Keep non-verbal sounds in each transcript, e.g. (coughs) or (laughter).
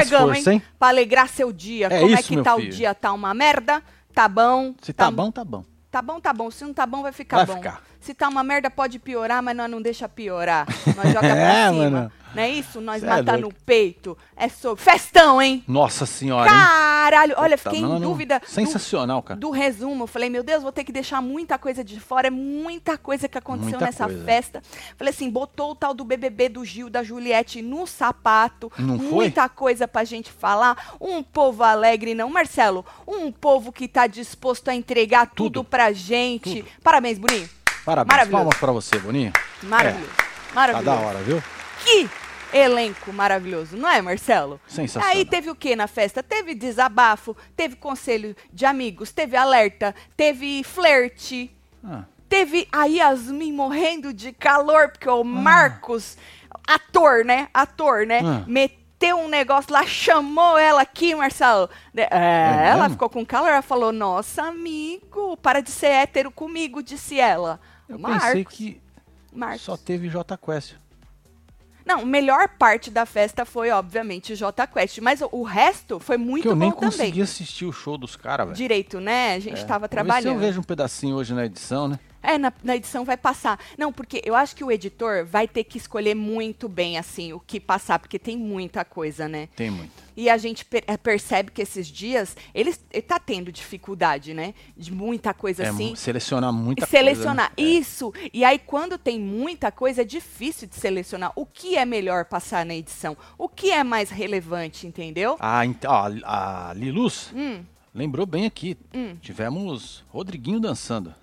Chegamos, força, hein? hein? Pra alegrar seu dia. É Como é isso, que meu tá o filho. dia? Tá uma merda? Tá bom? Se tá bom, tá bom. Tá bom, tá bom. Se não tá bom, vai ficar Vai bom. ficar. Se tá uma merda, pode piorar, mas nós não deixa piorar. (laughs) Nós joga pra É, cima. mano. Não é isso? Nós Cê é matar louco. no peito. É sobre. Festão, hein? Nossa senhora, hein? Caralho! Olha, Puta, fiquei em dúvida. do- Sensacional, cara. do resumo. Eu Falei, meu Deus, vou ter que deixar muita coisa de fora. É muita coisa que aconteceu Muita nessa coisa. festa. Falei assim, botou o tal do BBB do Gil, da Juliette no sapato. Não foi? Muita coisa pra gente falar. Um povo alegre, não, Marcelo? Um povo que tá disposto a entregar tudo, Tudo. pra gente. Parabéns, Boninho. Parabéns. Palmas pra você, Boninho. Maravilhoso. Tá Maravilhoso. da hora, viu? Que elenco maravilhoso, não é, Marcelo? Sensacional. Aí teve o que na festa? Teve desabafo, teve conselho de amigos, teve alerta, teve flerte, Ah, teve a Yasmin morrendo de calor, porque o Marcos, ator, né? Ator, né? Ah. Meteu um negócio lá, chamou ela aqui, Marcelo. De- É, ela ficou com calor, ela falou, nossa, amigo, para de ser hétero comigo, disse ela. Eu Marcos, pensei que Marcos. só teve J Quest. Não, a melhor parte da festa foi, obviamente, o Jota Quest, mas o, resto foi muito Que eu bom nem também. consegui assistir o show dos caras, velho. Direito, né? A gente É. tava Vou ver Se trabalhando. eu vejo um pedacinho hoje na edição, né? É, na, na edição vai passar. Não, porque eu acho que o editor vai ter que escolher muito bem, assim, o que passar, porque tem muita coisa, né? Tem muito. E a gente per- eh, percebe que esses dias ele, ele tá tendo dificuldade, né? De muita coisa É, assim. selecionar muita E selecionar. coisa. né? É. Isso. E aí, quando tem muita coisa, é difícil de selecionar. O que é melhor passar na edição? O que é mais relevante, entendeu? Ah, então, a, a Liluz Hum. lembrou bem aqui. Hum. Tivemos Rodriguinho dançando.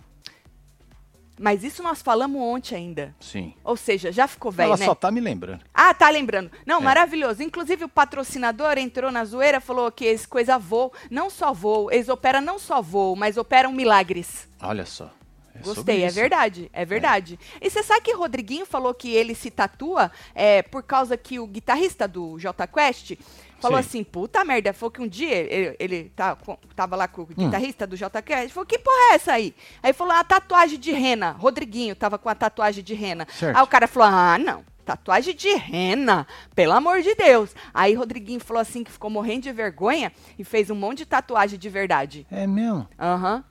Mas isso nós falamos ontem ainda. Sim. Ou seja, já ficou velho, Ela né? só tá me lembrando. Ah, tá lembrando. Não, É. maravilhoso. Inclusive, o patrocinador entrou na zoeira, falou que esse coisa voo, não só voo, eles operam não só voo, mas operam milagres. Olha só. É Gostei, é verdade, é verdade. E você sabe que Rodriguinho falou que ele se tatua é, por causa que o guitarrista do J Quest falou Sim. assim, puta merda, falou que um dia ele, ele tá, com- tava lá Hum. com o guitarrista do J Quest, falou, que porra é essa aí? Aí falou, a tatuagem de rena. Rodriguinho tava com a tatuagem de rena. Certo. Aí o cara falou, ah, não. Tatuagem de rena, pelo amor de Deus. Aí Rodriguinho falou assim que ficou morrendo de vergonha e fez um monte de tatuagem de verdade. É mesmo? Aham.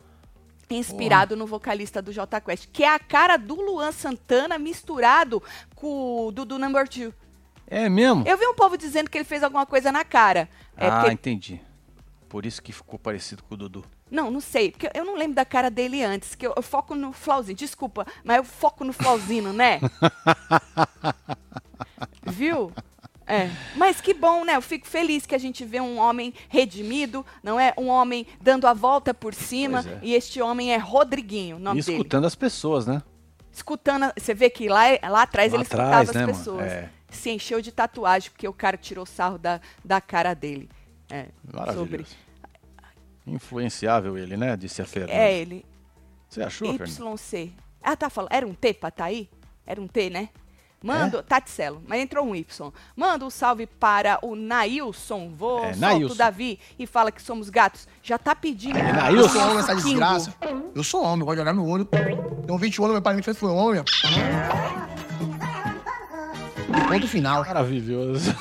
Inspirado no vocalista do Jota Quest, que é a cara do Luan Santana misturado com o Dudu Number Two. É mesmo? Eu vi um povo dizendo que ele fez alguma coisa na cara. É ah, porque- entendi. Por isso que ficou parecido com o Dudu. Não, não sei, porque eu não lembro da cara dele antes, que eu, eu foco no Flauzinho. Desculpa, mas eu foco no Flauzino, né? (laughs) Viu? É. Mas que bom, né? Eu fico feliz que a gente vê um homem redimido, não é? Um homem dando a volta por cima. É. E este homem é Rodriguinho, nome e dele. escutando as pessoas, né? escutando. Você vê que lá, lá atrás Lá ele atrás, escutava né, as mano? pessoas. É. Se encheu de tatuagem, porque o cara tirou sarro da, da cara dele. É, Maravilhoso. sobre. Influenciável ele, né? Disse a Fernanda. É ele. Você achou, Fernanda? YC. Ah, tá falando. Era um T pra tá aí? Era um T, né? Manda, Taticelo, mas entrou um Y. Manda um salve para o Nailson. Vou É, solta o. Davi e fala que somos gatos. Já tá pedindo. É, Eu Nailson. sou homem, essa desgraça. Eu sou homem, gosto de olhar no olho. Tenho 21 anos, meu pai me fez foi homem. Ponto final. Maravilhoso.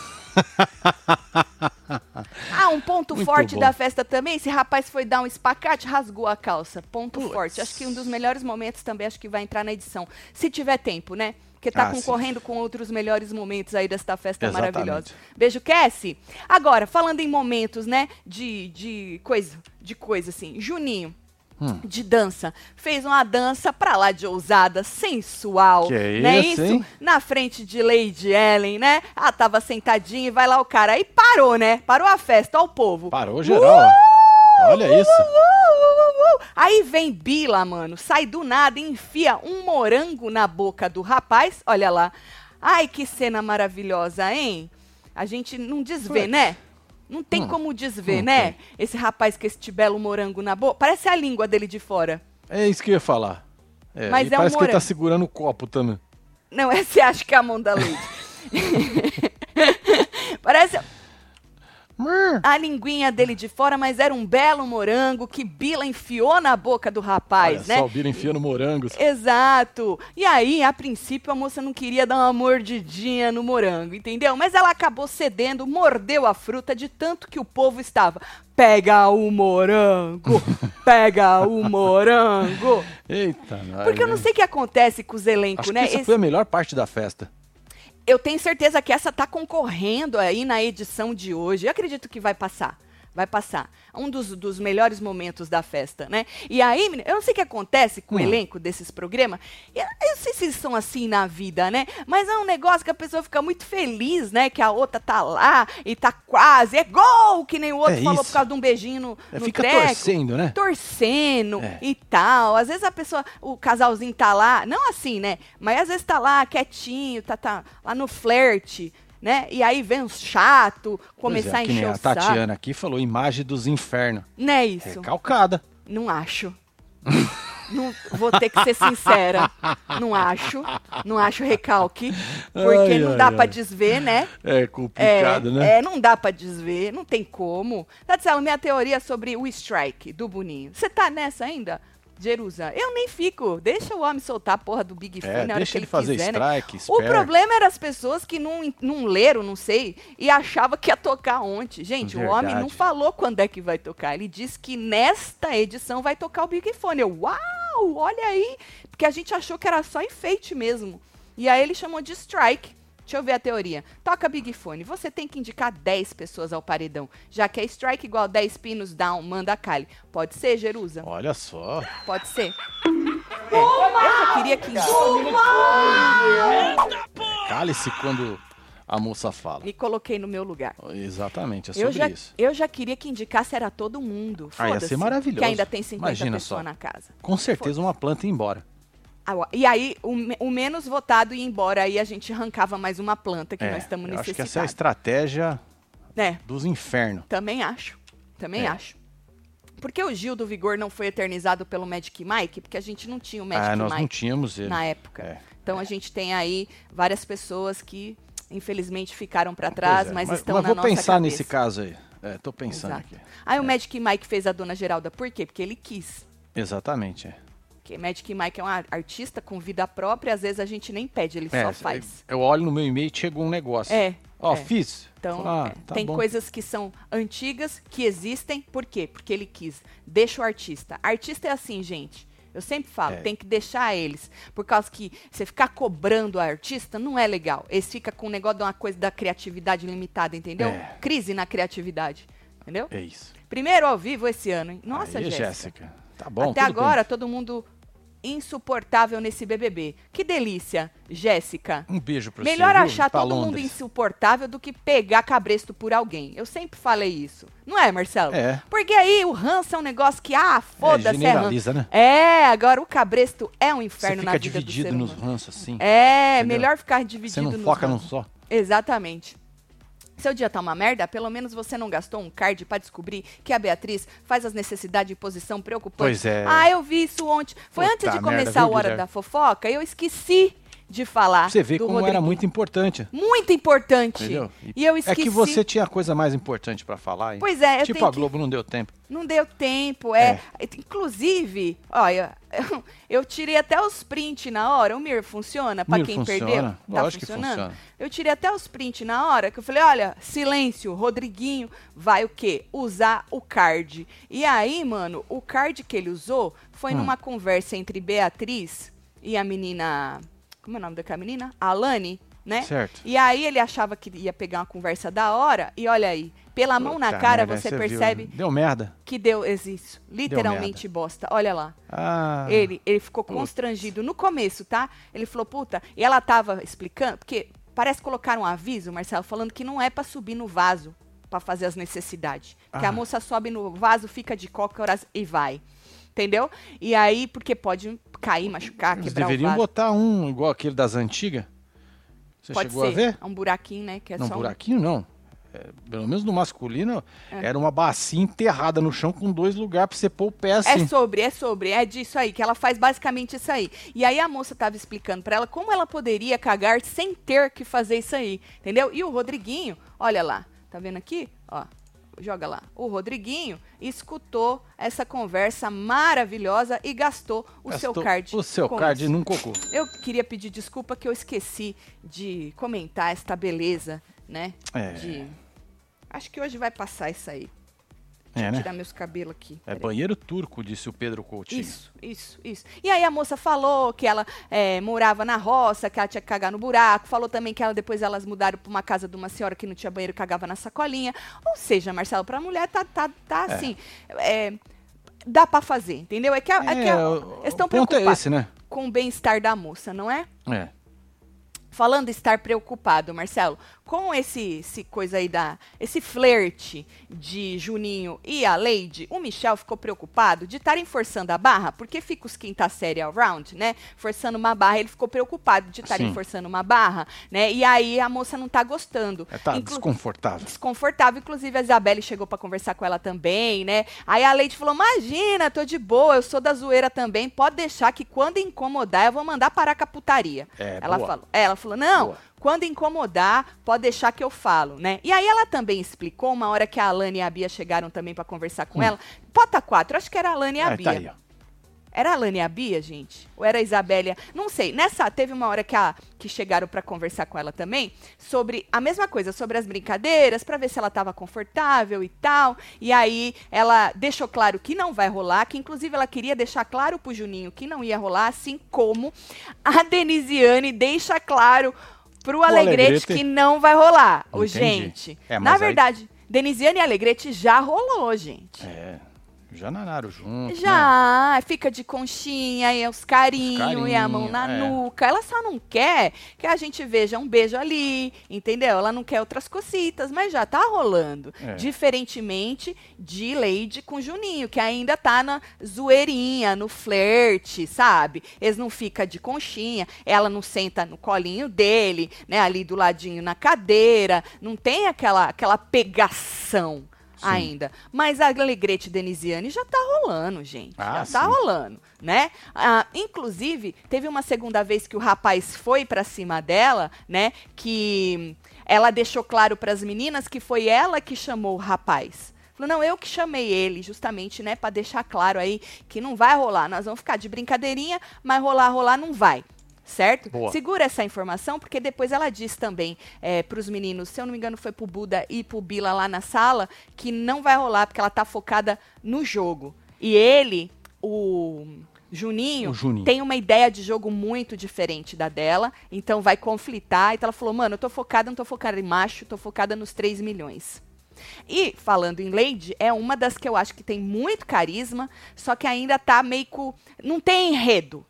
Ah, um ponto Muito forte bom. da festa também. Esse rapaz foi dar um espacate, rasgou a calça. Ponto forte. Acho que um dos melhores momentos também, acho que vai entrar na edição. Se tiver tempo, né? Porque tá Ah, sim. concorrendo com outros melhores momentos aí desta festa Exatamente. maravilhosa. Beijo, Cassie. Agora, falando em momentos, né? De, de coisa, de coisa assim. Juninho. Hum. De dança. Fez uma dança pra lá de ousada, sensual. Que é né? isso, hein? Na frente de Lady Ellen, né? Ela tava sentadinha e vai lá o cara. Aí parou, né? Parou a festa, ó o povo. Parou geral, ó. Olha isso. Uh, uh, uh. Aí vem Bila, mano, sai do nada e enfia um morango na boca do rapaz. Olha lá. Ai, que cena maravilhosa, hein? A gente não desvê, né? Não tem Hum, como desver, né? tem. Esse rapaz com esse belo morango na boca. Parece a língua dele de fora. É isso que eu ia falar. É, Mas é um parece que ele tá segurando o copo também. Não, (laughs) essa você acha que é a mão da Lady. (laughs) (laughs) Parece. A linguinha dele de fora, mas era um belo morango que Bila enfiou na boca do rapaz, Olha né? só, o Bira enfiando morangos. Exato. E aí, a princípio, a moça não queria dar uma mordidinha no morango, entendeu? Mas ela acabou cedendo, mordeu a fruta de tanto que o povo estava. Pega o morango, (laughs) pega o morango. Eita, Porque eu não sei o que acontece com os elencos, Acho né? que essa Esse- foi a melhor parte da festa. Eu tenho certeza que essa tá concorrendo aí na edição de hoje. Eu acredito que vai passar. Vai passar. Um dos, dos melhores momentos da festa, né? E aí, eu não sei o que acontece com o Hum. elenco desses programas. Eu, eu não sei se são assim na vida, né? Mas é um negócio que a pessoa fica muito feliz, né? Que a outra tá lá e tá quase. É gol! Que nem o outro É falou isso. por causa de um beijinho no, É, no fica treco torcendo, né? torcendo É. e tal. Às vezes a pessoa, o casalzinho tá lá, não assim, né? Mas às vezes tá lá quietinho, tá, tá lá no flerte, né? E aí vem um chato começar Pois é, a que nem encher a o saco. Tatiana aqui falou, imagem dos infernos. Não é isso? Recalcada. Não acho. não, vou ter que ser sincera. Não acho. Não acho recalque. Porque Ai, não ai, dá pra desver, né? É É, complicado, né? é, não dá pra desver, não tem como. Tatiana, minha teoria sobre o strike do Boninho. Você tá nessa ainda? Jerusa, eu nem fico. Deixa o homem soltar a porra do Big Fone É, na hora deixa que ele ele fazer quiser, né? strike, O espera. problema era as pessoas que não, não leram, não sei, e achava que ia tocar ontem. Gente, o homem não Verdade. falou quando é que vai tocar. Ele disse que nesta edição vai tocar o Big Fone. Eu, uau, olha aí. Porque a gente achou que era só enfeite mesmo. E aí ele chamou de strike. Deixa eu ver a teoria. Toca Big Fone. Você tem que indicar 10 pessoas ao paredão. Já que é strike igual 10 pinos down, manda a Kali. Pode ser, Jerusa? Olha só. Pode ser. É, eu já queria que Cale-se quando a moça fala. me coloquei no meu lugar. Exatamente, é Eu sobre já, isso. eu já queria que indicasse era todo mundo. Ah, ia Foda-se, ser maravilhoso. Que ainda tem 50 Imagina pessoas só. na casa. Com certeza uma planta ia embora. E aí, o, o menos votado ia embora, aí a gente arrancava mais uma planta que É, nós estamos eu acho que essa é a estratégia É, dos infernos. também acho. Também É. acho. Por que o Gil do Vigor não foi eternizado pelo Magic Mike? Porque a gente não tinha o Magic Ah, nós Mike não tínhamos ele. na época. É. Então a gente tem aí várias pessoas que infelizmente ficaram para trás, é, mas, mas, estão mas na vou nossa pensar cabeça. nesse caso aí. É, tô pensando Exato. aqui. Aí o Magic Mike fez a Dona Geralda, por quê? Porque ele quis. Exatamente. É. Porque Magic Mike é um ar- artista com vida própria, às vezes a gente nem pede, ele É, só faz. Eu olho no meu e-mail e chegou um negócio. É. Ó, é. fiz. Então, Ah, tá tem bom. coisas que são antigas, que existem, por quê? Porque ele quis. Deixa o artista. Artista é assim, gente. Eu sempre falo, É. tem que deixar eles. Por causa que você ficar cobrando o artista não é legal. Eles ficam com o negócio de uma coisa da criatividade limitada, entendeu? É. Crise na criatividade. Entendeu? É isso. Primeiro ao vivo esse ano, hein? Nossa, Aí, Jéssica. Jéssica. Tá bom, Até tudo bem. agora, todo mundo insuportável nesse BBB. Que delícia, Jéssica. Um beijo pra Melhor você, viu? achar Pra todo mundo Londres. insuportável do que pegar cabresto por alguém. Eu sempre falei isso. Não é, Marcelo? É. Porque aí o ranço é um negócio que, ah, foda-se, é, generaliza, né? É, agora o cabresto é um Você inferno na fica vida do dividido ser nos humano. ranços assim. É, Entendeu? melhor ficar Você dividido não nos foca num só. Exatamente. Seu dia tá uma merda, pelo menos você não gastou um card pra descobrir que a Beatriz faz as necessidades em posição preocupante. Pois é. Ah, eu vi isso ontem. Foi Puta antes de merda, começar viu, a hora da fofoca, eu esqueci de falar Você vê do como era Rodriguinho. muito importante. Muito importante. Entendeu? E eu esqueci. É que você tinha coisa mais importante pra falar, hein? Pois é, eu Tipo a que- Globo não deu tempo. Não deu tempo, é. Inclusive, olha, (laughs) eu tirei até os prints na hora. O Mir funciona pra Mir quem funciona? perdeu? Tá Lógico que funcionando? funciona. Eu tirei até os prints na hora, que eu falei, olha, silêncio, Rodriguinho vai o quê? Usar o card. E aí, mano, o card que ele usou foi Hum. numa conversa entre Beatriz e a menina, como é o nome daquela menina? Alane, né? Certo. E aí ele achava que ia pegar uma conversa da hora, e olha aí, pela mão na cara merda, você viu, percebe né? Deu merda. que deu isso. Literalmente bosta. Olha lá. Ah. Ele, ele ficou constrangido no começo, tá? Ele falou, puta, e ela tava explicando, porque parece colocar um aviso, Marcelo, falando que não é pra subir no vaso pra fazer as necessidades. Que a Ah. moça sobe no vaso, fica de cócoras e vai. Entendeu? E aí, porque pode cair, machucar, Eles quebrar o deveriam vaso. botar um igual aquele das antigas. Você pode chegou ser. a ver? É um buraquinho, né? Que é não, só um- buraquinho não. É, pelo menos no masculino, É. era uma bacia enterrada no chão com dois lugares pra você pôr o pé assim. É sobre, é sobre, é disso aí, que ela faz basicamente isso aí. E aí a moça tava explicando pra ela como ela poderia cagar sem ter que fazer isso aí, entendeu? E o Rodriguinho, olha lá, tá vendo aqui? Ó, joga lá. O Rodriguinho escutou essa conversa maravilhosa e gastou o seu Gastou card. O seu card isso. num cocô. Eu queria pedir desculpa que eu esqueci de comentar esta beleza, né? É. De... Acho que hoje vai passar isso aí. É, Deixa eu né? tirar meus cabelos aqui. É banheiro turco, disse o Pedro Coutinho. Isso, isso, isso. E aí a moça falou que ela é, morava na roça, que ela tinha que cagar no buraco. Falou também que ela, depois elas mudaram pra uma casa de uma senhora que não tinha banheiro, cagava na sacolinha. Ou seja, Marcelo, pra mulher tá, tá, tá assim. é, dá pra fazer, entendeu? É que, a- é que a- É, estão é preocupados esse, né? com o bem-estar da moça, não é? É. Falando estar preocupado, Marcelo, com esse, esse coisa aí da. esse flerte de Juninho e a Lady, o Michel ficou preocupado de estarem forçando a barra, porque fica os quinta série all round, né? Forçando uma barra, ele ficou preocupado de estarem forçando uma barra, né? E aí a moça não tá gostando. É, tá Inclu- desconfortável. desconfortável. Inclusive, a Isabelle chegou pra conversar com ela também, né? Aí a Leite falou: Imagina, tô de boa, eu sou da zoeira também. Pode deixar que quando incomodar, eu vou mandar parar com a putaria. É, ela, boa. falou, é, ela falou: Não, Boa. quando incomodar, pode deixar que eu falo, né? E aí ela também explicou, uma hora que a Alane e a Bia chegaram também pra conversar com ela. Bota quatro, acho que era a Alane e a Hum. Aí, Bia. tá aí, ó. Era a Alane e a Bia, gente? Ou era a Isabélia? Não sei. Nessa, teve uma hora que, a, que chegaram pra conversar com ela também sobre a mesma coisa, sobre as brincadeiras, pra ver se ela tava confortável e tal. E aí ela deixou claro que não vai rolar, que inclusive ela queria deixar claro pro Juninho que não ia rolar, assim como a Denisiane deixa claro pro Alegrete, Alegrete. que não vai rolar. Entendi. gente, É, na aí- verdade, Denisiane e Alegrete já rolou, gente. É. Já nanaram junto. né? Já, fica de conchinha, e os carinhos, e a mão carinho, na é. nuca. Ela só não quer que a gente veja um beijo ali, entendeu? Ela não quer outras cositas, mas já tá rolando. É. Diferentemente de Lady com Juninho, que ainda tá na zoeirinha, no flerte, sabe? Eles não ficam de conchinha, ela não senta no colinho dele, né? Ali do ladinho na cadeira. Não tem aquela, aquela pegação Sim. ainda. Mas a Alegrete Denisiane já tá rolando, gente. Ah, já tá sim. rolando, né? Ah, inclusive, teve uma segunda vez que o rapaz foi pra cima dela, né? Que ela deixou claro pras meninas que foi ela que chamou o rapaz. Falou, não, eu que chamei ele, justamente, né, Pra deixar claro aí que não vai rolar. Nós vamos ficar de brincadeirinha, mas rolar, rolar não vai. Certo? Boa. Segura essa informação, porque depois ela diz também é, para os meninos, se eu não me engano, foi pro Buda e pro Bila lá na sala, que não vai rolar, porque ela tá focada no jogo. E ele, o Juninho, O Juninho. tem uma ideia de jogo muito diferente da dela, então vai conflitar. Então ela falou, mano, eu tô focada, não tô focada em macho, tô focada nos 3 milhões. E, falando em Lady, é uma das que eu acho que tem muito carisma, só que ainda tá meio. co- Não tem enredo.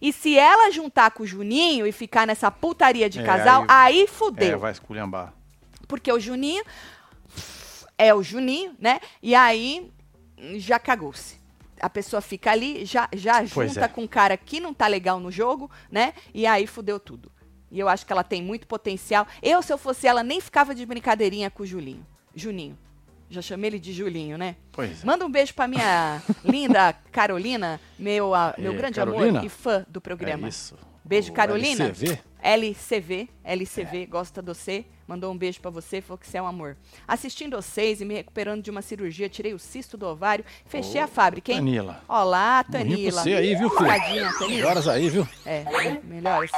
E se ela juntar com o Juninho e ficar nessa putaria de É, casal, aí, É, fudeu. vai esculhambar. Porque o Juninho é o Juninho, né? E aí já cagou-se. A pessoa fica ali, já, já Pois junta é. com um cara que não tá legal no jogo, né? E aí fudeu tudo. E eu acho que ela tem muito potencial. Eu, se eu fosse ela, nem ficava de brincadeirinha com o Julinho. Juninho. Já chamei ele de Julinho, né? Pois é. Manda um beijo pra minha (laughs) linda Carolina, meu, ah, meu É, grande Carolina? amor e fã do programa. É isso. Beijo, O Carolina. LCV? LCV, LCV, gosta de você, mandou um beijo pra você, falou que você é um amor. Assistindo vocês e me recuperando de uma cirurgia, tirei o cisto do ovário, fechei Ô, a fábrica, hein? Tanila. Olá, Tanila. você aí, viu, filho? Tadinha, Tanila. Melhoras aí, viu? É, melhoras.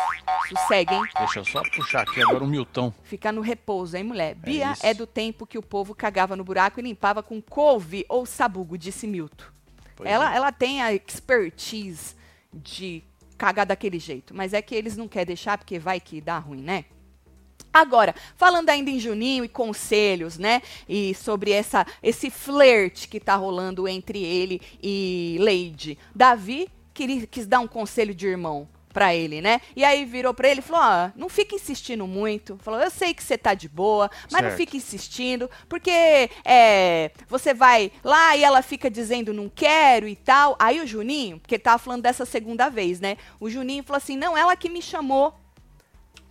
Sossegue, hein? Deixa eu só puxar aqui agora o Milton. Fica no repouso, hein, mulher? Bia isso. é do tempo que o povo cagava no buraco e limpava com couve ou sabugo, disse Milton. Pois ela, é. ela tem a expertise de cagar daquele jeito, mas é que eles não querem deixar porque vai que dá ruim, né? Agora, falando ainda em Juninho e conselhos, né? E sobre essa, esse flerte que tá rolando entre ele e Lady. Davi queria, quis dar um conselho de irmão pra ele, né? E aí virou pra ele e falou: ó, não fica insistindo muito. Falou: eu sei que você tá de boa, mas não Certo. fica insistindo, porque é, você vai lá e ela fica dizendo não quero e tal. Aí o Juninho, porque ele tava falando dessa segunda vez, né? O Juninho falou assim: não, ela que me chamou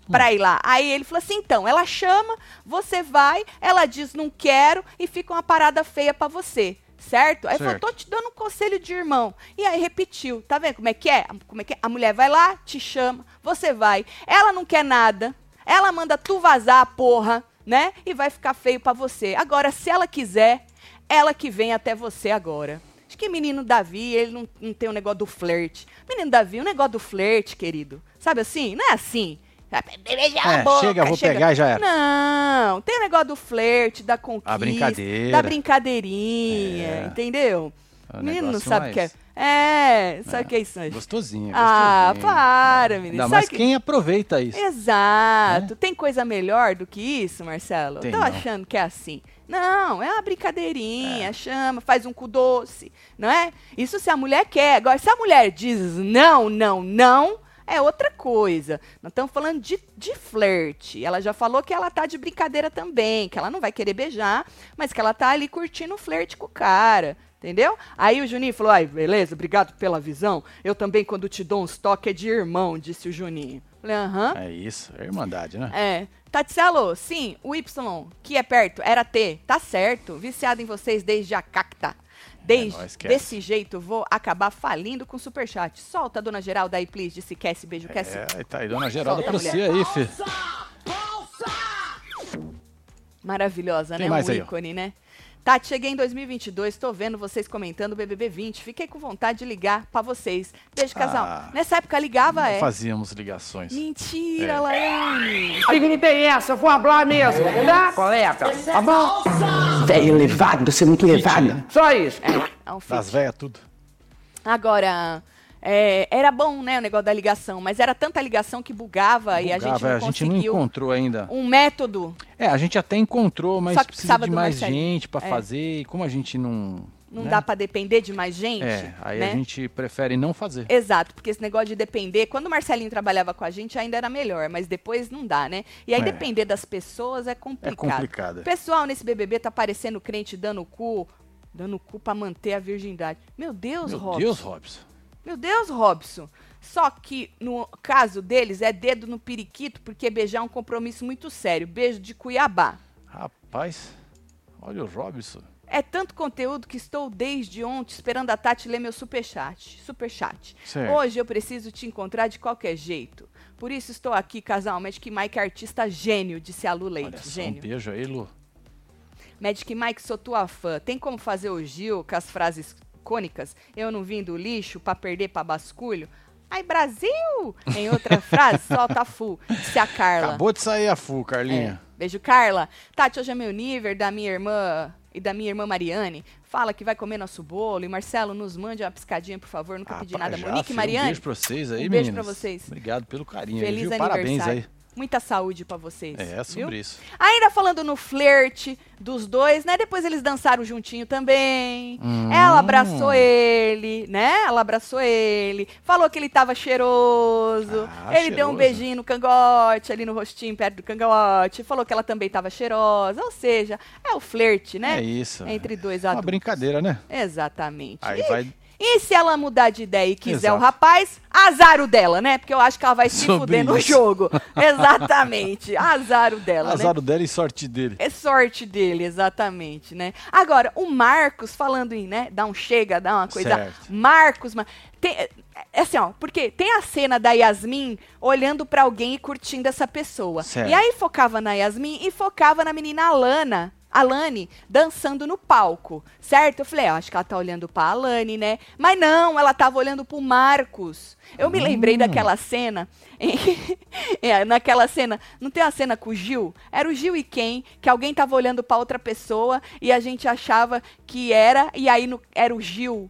pra ir lá. Aí ele falou assim: então, ela chama, você vai, ela diz não quero e fica uma parada feia pra você. Certo? Aí ele falou, Certo. tô te dando um conselho de irmão. E aí repetiu, tá vendo como é que é? Como é que é? A mulher vai lá, te chama, você vai. Ela não quer nada, ela manda tu vazar, porra. né? E vai ficar feio pra você. Agora, se ela quiser, ela que vem até você agora. Acho que menino Davi, ele não, não tem o negócio do flerte. Menino Davi, o negócio do flerte, querido. Sabe assim? Não é assim. É, boca, chega, vou pegar e já era. Não, tem o negócio do flerte, da conquista, brincadeira. da brincadeirinha, É. entendeu? É um menino não sabe o que é. É, sabe o que é isso? Gostosinho, Ah, gostosinho. para, menino. Ainda Sabe mais que- quem aproveita isso. Exato. Tem coisa melhor do que isso, Marcelo? Tem Tô não. achando que é assim. Não, é uma brincadeirinha, chama, faz um cu doce, não é? Isso se a mulher quer. Agora, se a mulher diz não, não, não, é outra coisa. Nós estamos falando de, de flerte. Ela já falou que ela tá de brincadeira também, que ela não vai querer beijar, mas que ela tá ali curtindo o flerte com o cara. Entendeu? Aí o Juninho falou: ai, beleza, obrigado pela visão. Eu também, quando te dou uns toques, é de irmão, disse o Juninho. Falei, aham. É isso, é irmandade, né? É. Tatselo, sim, o Y, que é perto, era T. Tá certo. Viciado em vocês desde a cacta. Desde, Cassie. desse jeito, vou acabar falindo com o superchat. Solta a dona Geralda aí, please, disse Cassie. Beijo, Cassie. É, tá aí, dona Geralda, Solta, pra você aí, fi. Maravilhosa, Quem né? mais um aí, ó? ícone, né? Tati, cheguei em 2022, tô vendo vocês comentando o BBB 20. Fiquei com vontade de ligar pra vocês. Beijo, casal. Ah. Nessa época ligava, é. Fazíamos ligações. Mentira, É. Laiane. Amigo, não tem essa, eu vou falar mesmo, tá, colega? Tá bom? Velho elevado, você é muito elevado. Só isso. É um fit. Das velhas, tudo. Agora, é, era bom, né, o negócio da ligação, mas era tanta ligação que bugava, e a gente Bugava, não a gente não encontrou ainda. um método. É, a gente até encontrou, mas Só que precisa precisava de do mais gente pra É. fazer. E como a gente não. Não né? dá pra depender de mais gente. É, aí né? a gente prefere não fazer. Exato, porque esse negócio de depender, quando o Marcelinho trabalhava com a gente ainda era melhor, mas depois não dá, né? E aí É. depender das pessoas é complicado. É complicado. O pessoal nesse BBB tá parecendo crente dando cu, dando cu pra manter a virgindade. Meu Deus, Meu Robson. Deus, Robson. Meu Deus, Robson. Só que no caso deles é dedo no periquito, porque beijar é um compromisso muito sério. Beijo de Cuiabá. Rapaz, olha o Robson. É tanto conteúdo que estou desde ontem esperando a Tati ler meu superchat. Superchat. Certo. Hoje eu preciso te encontrar de qualquer jeito. Por isso estou aqui, casal. Magic Mike, artista gênio, disse a Lu Leite. Olha só, um gênio. beijo aí, Lu. Magic Mike, sou tua fã. Tem como fazer o Gil com as frases cônicas? Eu não vim do lixo pra perder pra basculho? Ai, Brasil! Em outra frase, (laughs) solta full. Disse a Carla. Acabou de sair a FU, Carlinha. É. Beijo, Carla. Tati, hoje é meu nível da minha irmã e da minha irmã Mariane. Fala que vai comer nosso bolo. E Marcelo, nos mande uma piscadinha, por favor. Nunca Ah, pedi nada. já, Monique e filho, Mariane. Um beijo pra vocês aí, Um beijo meninas. pra vocês. Obrigado pelo carinho Feliz viu? aniversário. Parabéns aí. Muita saúde pra vocês. É, sobre viu? isso. Ainda falando no flerte dos dois, né? Depois eles dançaram juntinho também. Hum. Ela abraçou ele, né? Ela abraçou ele. Falou que ele tava cheiroso. Ah, ele deu um cheiroso. beijinho no cangote, ali no rostinho, perto do cangote. Falou que ela também tava cheirosa. Ou seja, é o flerte, né? É isso. Entre dois Uma adultos. brincadeira, né? Exatamente. Aí e, vai. E se ela mudar de ideia e quiser Exato. o rapaz, azar o dela, né? Porque eu acho que ela vai se Sobre fuder no isso. jogo. (laughs) Exatamente. Azar o dela, né? Azar o dela e sorte dele. É sorte dele, exatamente, né? Agora, o Marcos, falando em, né, dar um chega, dar uma coisa. Certo. Marcos, ma- tem, é é assim, ó, porque tem a cena da Yasmin olhando pra alguém e curtindo essa pessoa. Certo. E aí focava na Yasmin e focava na menina Alana. Alane dançando no palco, certo? Eu falei, eu acho que ela tá olhando pra Alane, né? Mas não, ela tava olhando pro Marcos. Eu me lembrei daquela cena, (laughs) (laughs) é, naquela cena, não tem uma cena com o Gil? Era o Gil e quem, que alguém tava olhando pra outra pessoa e a gente achava que era, e aí no- era o Gil.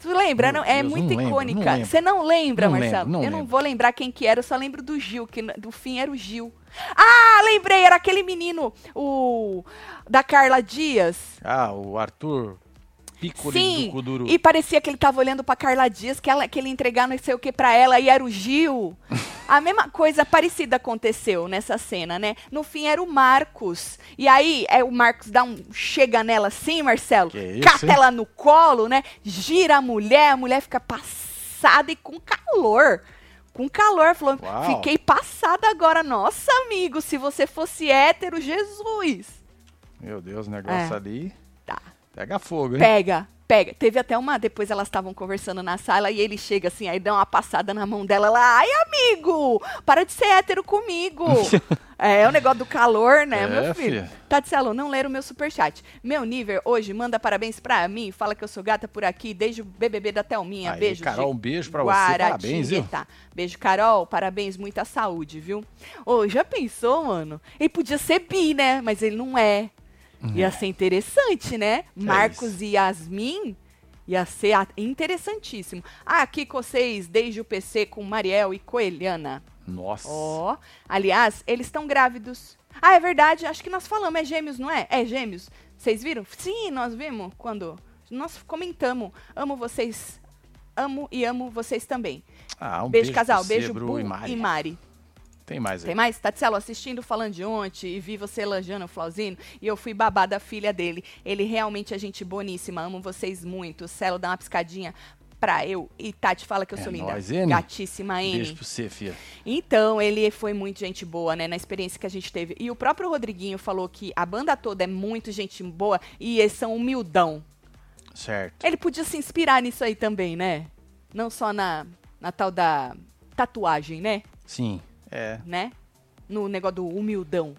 Tu lembra? Não, é Deus, muito não lembro, não icônica. lembro. Você não lembra, Não Marcelo? lembro, não eu não vou lembrar quem que era, eu só lembro do Gil, que do fim era o Gil. Ah, lembrei, era aquele menino, o da Carla Dias. Ah, o Arthur Piccoli Sim, do Kuduro. e parecia que ele tava olhando pra Carla Dias, que, ela, que ele entregar não sei o que pra ela, e era o Gil. (laughs) A mesma coisa parecida aconteceu nessa cena, né? No fim era o Marcos. E aí, é, o Marcos dá um. chega nela assim, Marcelo, Que isso, cata hein? ela no colo, né? Gira a mulher, a mulher fica passada e com calor. Com calor, falou, Uau. fiquei passada agora. Nossa, amigo, se você fosse hétero, Jesus. Meu Deus, o negócio É. ali. Pega fogo, hein? Pega, pega. Teve até uma. Depois elas estavam conversando na sala e ele chega assim, aí dá uma passada na mão dela lá. Ai, amigo! Para de ser hétero comigo! (laughs) é, o negócio do calor, né, É, meu filho? filha. Tatielo, não leram o meu superchat. Meu nível hoje manda parabéns pra mim. Fala que eu sou gata por aqui desde o BBB da Thelminha. Aí, beijo. Carol, um beijo pra você. Parabéns, viu? Beijo, Carol. Parabéns, muita saúde, viu? Ô, já pensou, mano? Ele podia ser bi, né? Mas ele não é. Ia ser interessante, né? Marcos isso. e Yasmin ia ser interessantíssimo. Ah, aqui com vocês desde o PC com Mariel e Coelhana. Nossa. Ó, aliás, eles estão grávidos. Ah, é verdade, acho que nós falamos, é gêmeos, não é? É gêmeos. Vocês viram? Sim, nós vimos quando nós comentamos. Amo vocês. Amo e amo vocês também. Ah, um beijo, beijo, casal. Beijo, Bru Bu e Mari. e Mari. Tem mais aí. Tem mais? Tatselo, assistindo falando de ontem e vi você elogiando o Flauzino e eu fui babá da filha dele. Ele realmente é gente boníssima, amo vocês muito. Celo, dá uma piscadinha pra eu. E Tati fala que eu É sou linda. nóis, N. Gatíssima N. Beijo pra você, filha. Então, ele foi muito gente boa, né, na experiência que a gente teve. E o próprio Rodriguinho falou que a banda toda é muito gente boa e eles são humildão. Certo. Ele podia se inspirar nisso aí também, né? Não só na, na tal da tatuagem, né? Sim. É. né? No negócio do humildão.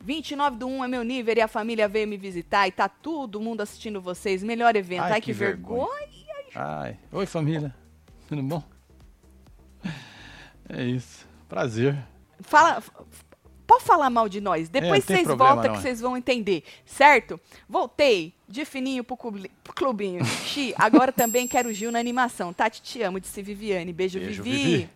29 do 1 é meu nível e a família veio me visitar e tá todo mundo assistindo vocês. Melhor evento. Ai, Ai, que, que vergonha. vergonha. Ai. Oi, família. Tudo bom? É isso. Prazer. Fala. Pode falar mal de nós. Depois É, vocês problema, voltam não, que é. vocês vão entender, certo? Voltei de fininho pro, pro clubinho. Xi, agora também quero Gil na animação. Tati, te amo, disse Viviane. Beijo, Beijo, Vivi. Vivi.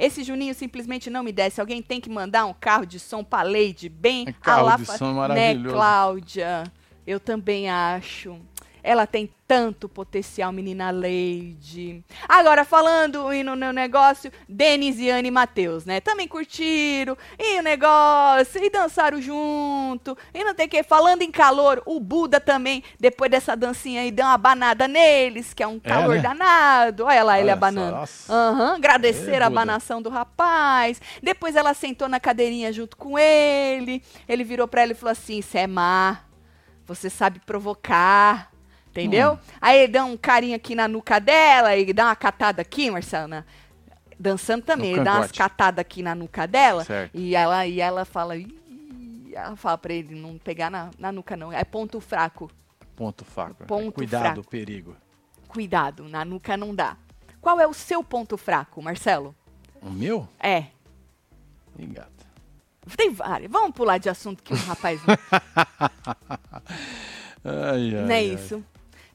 Esse Juninho simplesmente não me desce. Alguém tem que mandar um carro de som pra Leide, bem É carro de fa- som Né, maravilhoso. Cláudia? Eu também acho. Ela tem tanto potencial, menina Leide. Agora, falando e no, no negócio, Denis e Anne Matheus, né? Também curtiram, e o negócio, e dançaram junto, e não tem que. Falando em calor, o Buda também, depois dessa dancinha aí, deu uma banada neles, que é um calor né? danado. Olha lá ele Olha só, abanando. Aham, agradecer Ê, a abanação do rapaz. Depois ela sentou na cadeirinha junto com ele. Ele virou pra ela e falou assim: Você é má. Você sabe provocar. Entendeu? Hum. Aí ele dá um carinho aqui na nuca dela e dá uma catada aqui, Marcelo. na- Dançando também. No Ele dá umas catadas aqui na nuca dela. Certo. E ela, e ela fala. Ela fala pra ele não pegar na, na nuca, não. É ponto fraco. Ponto faco. Ponto Cuidado, fraco. perigo. Cuidado, na nuca não dá. Qual é o seu ponto fraco, Marcelo? O meu? É. Ih, gata. Tem vários. Vamos pular de assunto que o rapaz. (laughs) Ai, ai, não é ai. isso?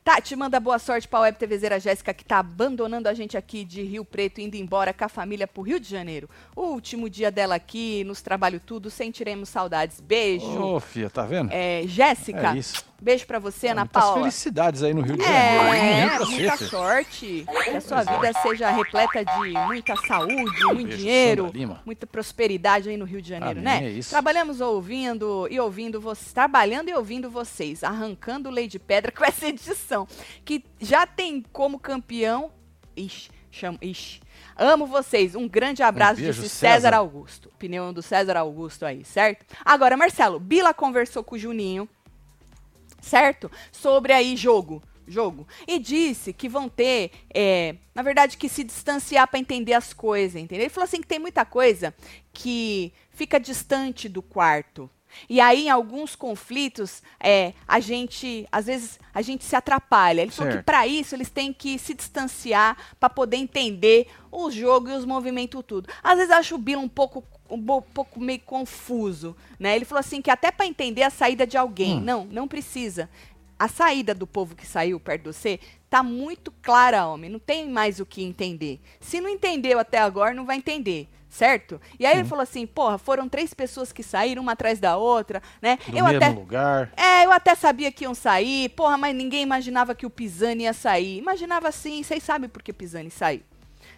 Tati, manda boa sorte pra Web TVzeira Jéssica, que tá abandonando a gente aqui de Rio Preto, indo embora com a família pro Rio de Janeiro. O último dia dela aqui, nos trabalho tudo, sentiremos saudades. Beijo. Ô, filha, tá vendo? É, Jéssica, É isso. Beijo pra você, Ana Muitas Paula. felicidades aí no Rio de Janeiro. É, pra você, muita sorte. Que a sua vida seja repleta de muita saúde, muito Beijo, dinheiro, muita prosperidade aí no Rio de Janeiro, Amém, né? é isso. Trabalhamos ouvindo e ouvindo vocês, trabalhando e ouvindo vocês, arrancando lei de pedra (laughs) com essa edição, que já tem como campeão. Ixi, chamo, ixi. Amo vocês. Um grande abraço, beijo, disse César. César. Augusto. Opinião do César Augusto aí, certo? Agora, Marcelo, Bila conversou com o Juninho certo? Sobre aí jogo. Jogo. E disse que vão ter, é, na verdade, que se distanciar para entender as coisas, entendeu? Ele falou assim que tem muita coisa que fica distante do quarto. E aí, em alguns conflitos, é, a gente, às vezes, a gente se atrapalha. Ele falou que Certo. para isso eles têm que se distanciar para poder entender o jogo e os movimentos tudo. Às vezes eu acho o Bila um pouco um pouco meio confuso, né? Ele falou assim que até para entender a saída de alguém, Hum. não, não precisa. A saída do povo que saiu perto de você tá muito clara, homem. Não tem mais o que entender. Se não entendeu até agora, não vai entender, certo? E aí ele falou assim, porra, foram três pessoas que saíram uma atrás da outra, né? Do eu mesmo até lugar. é, eu até sabia que iam sair, porra, mas ninguém imaginava que o Pisani ia sair. Imaginava sim, vocês sabem por que o Pisani saiu.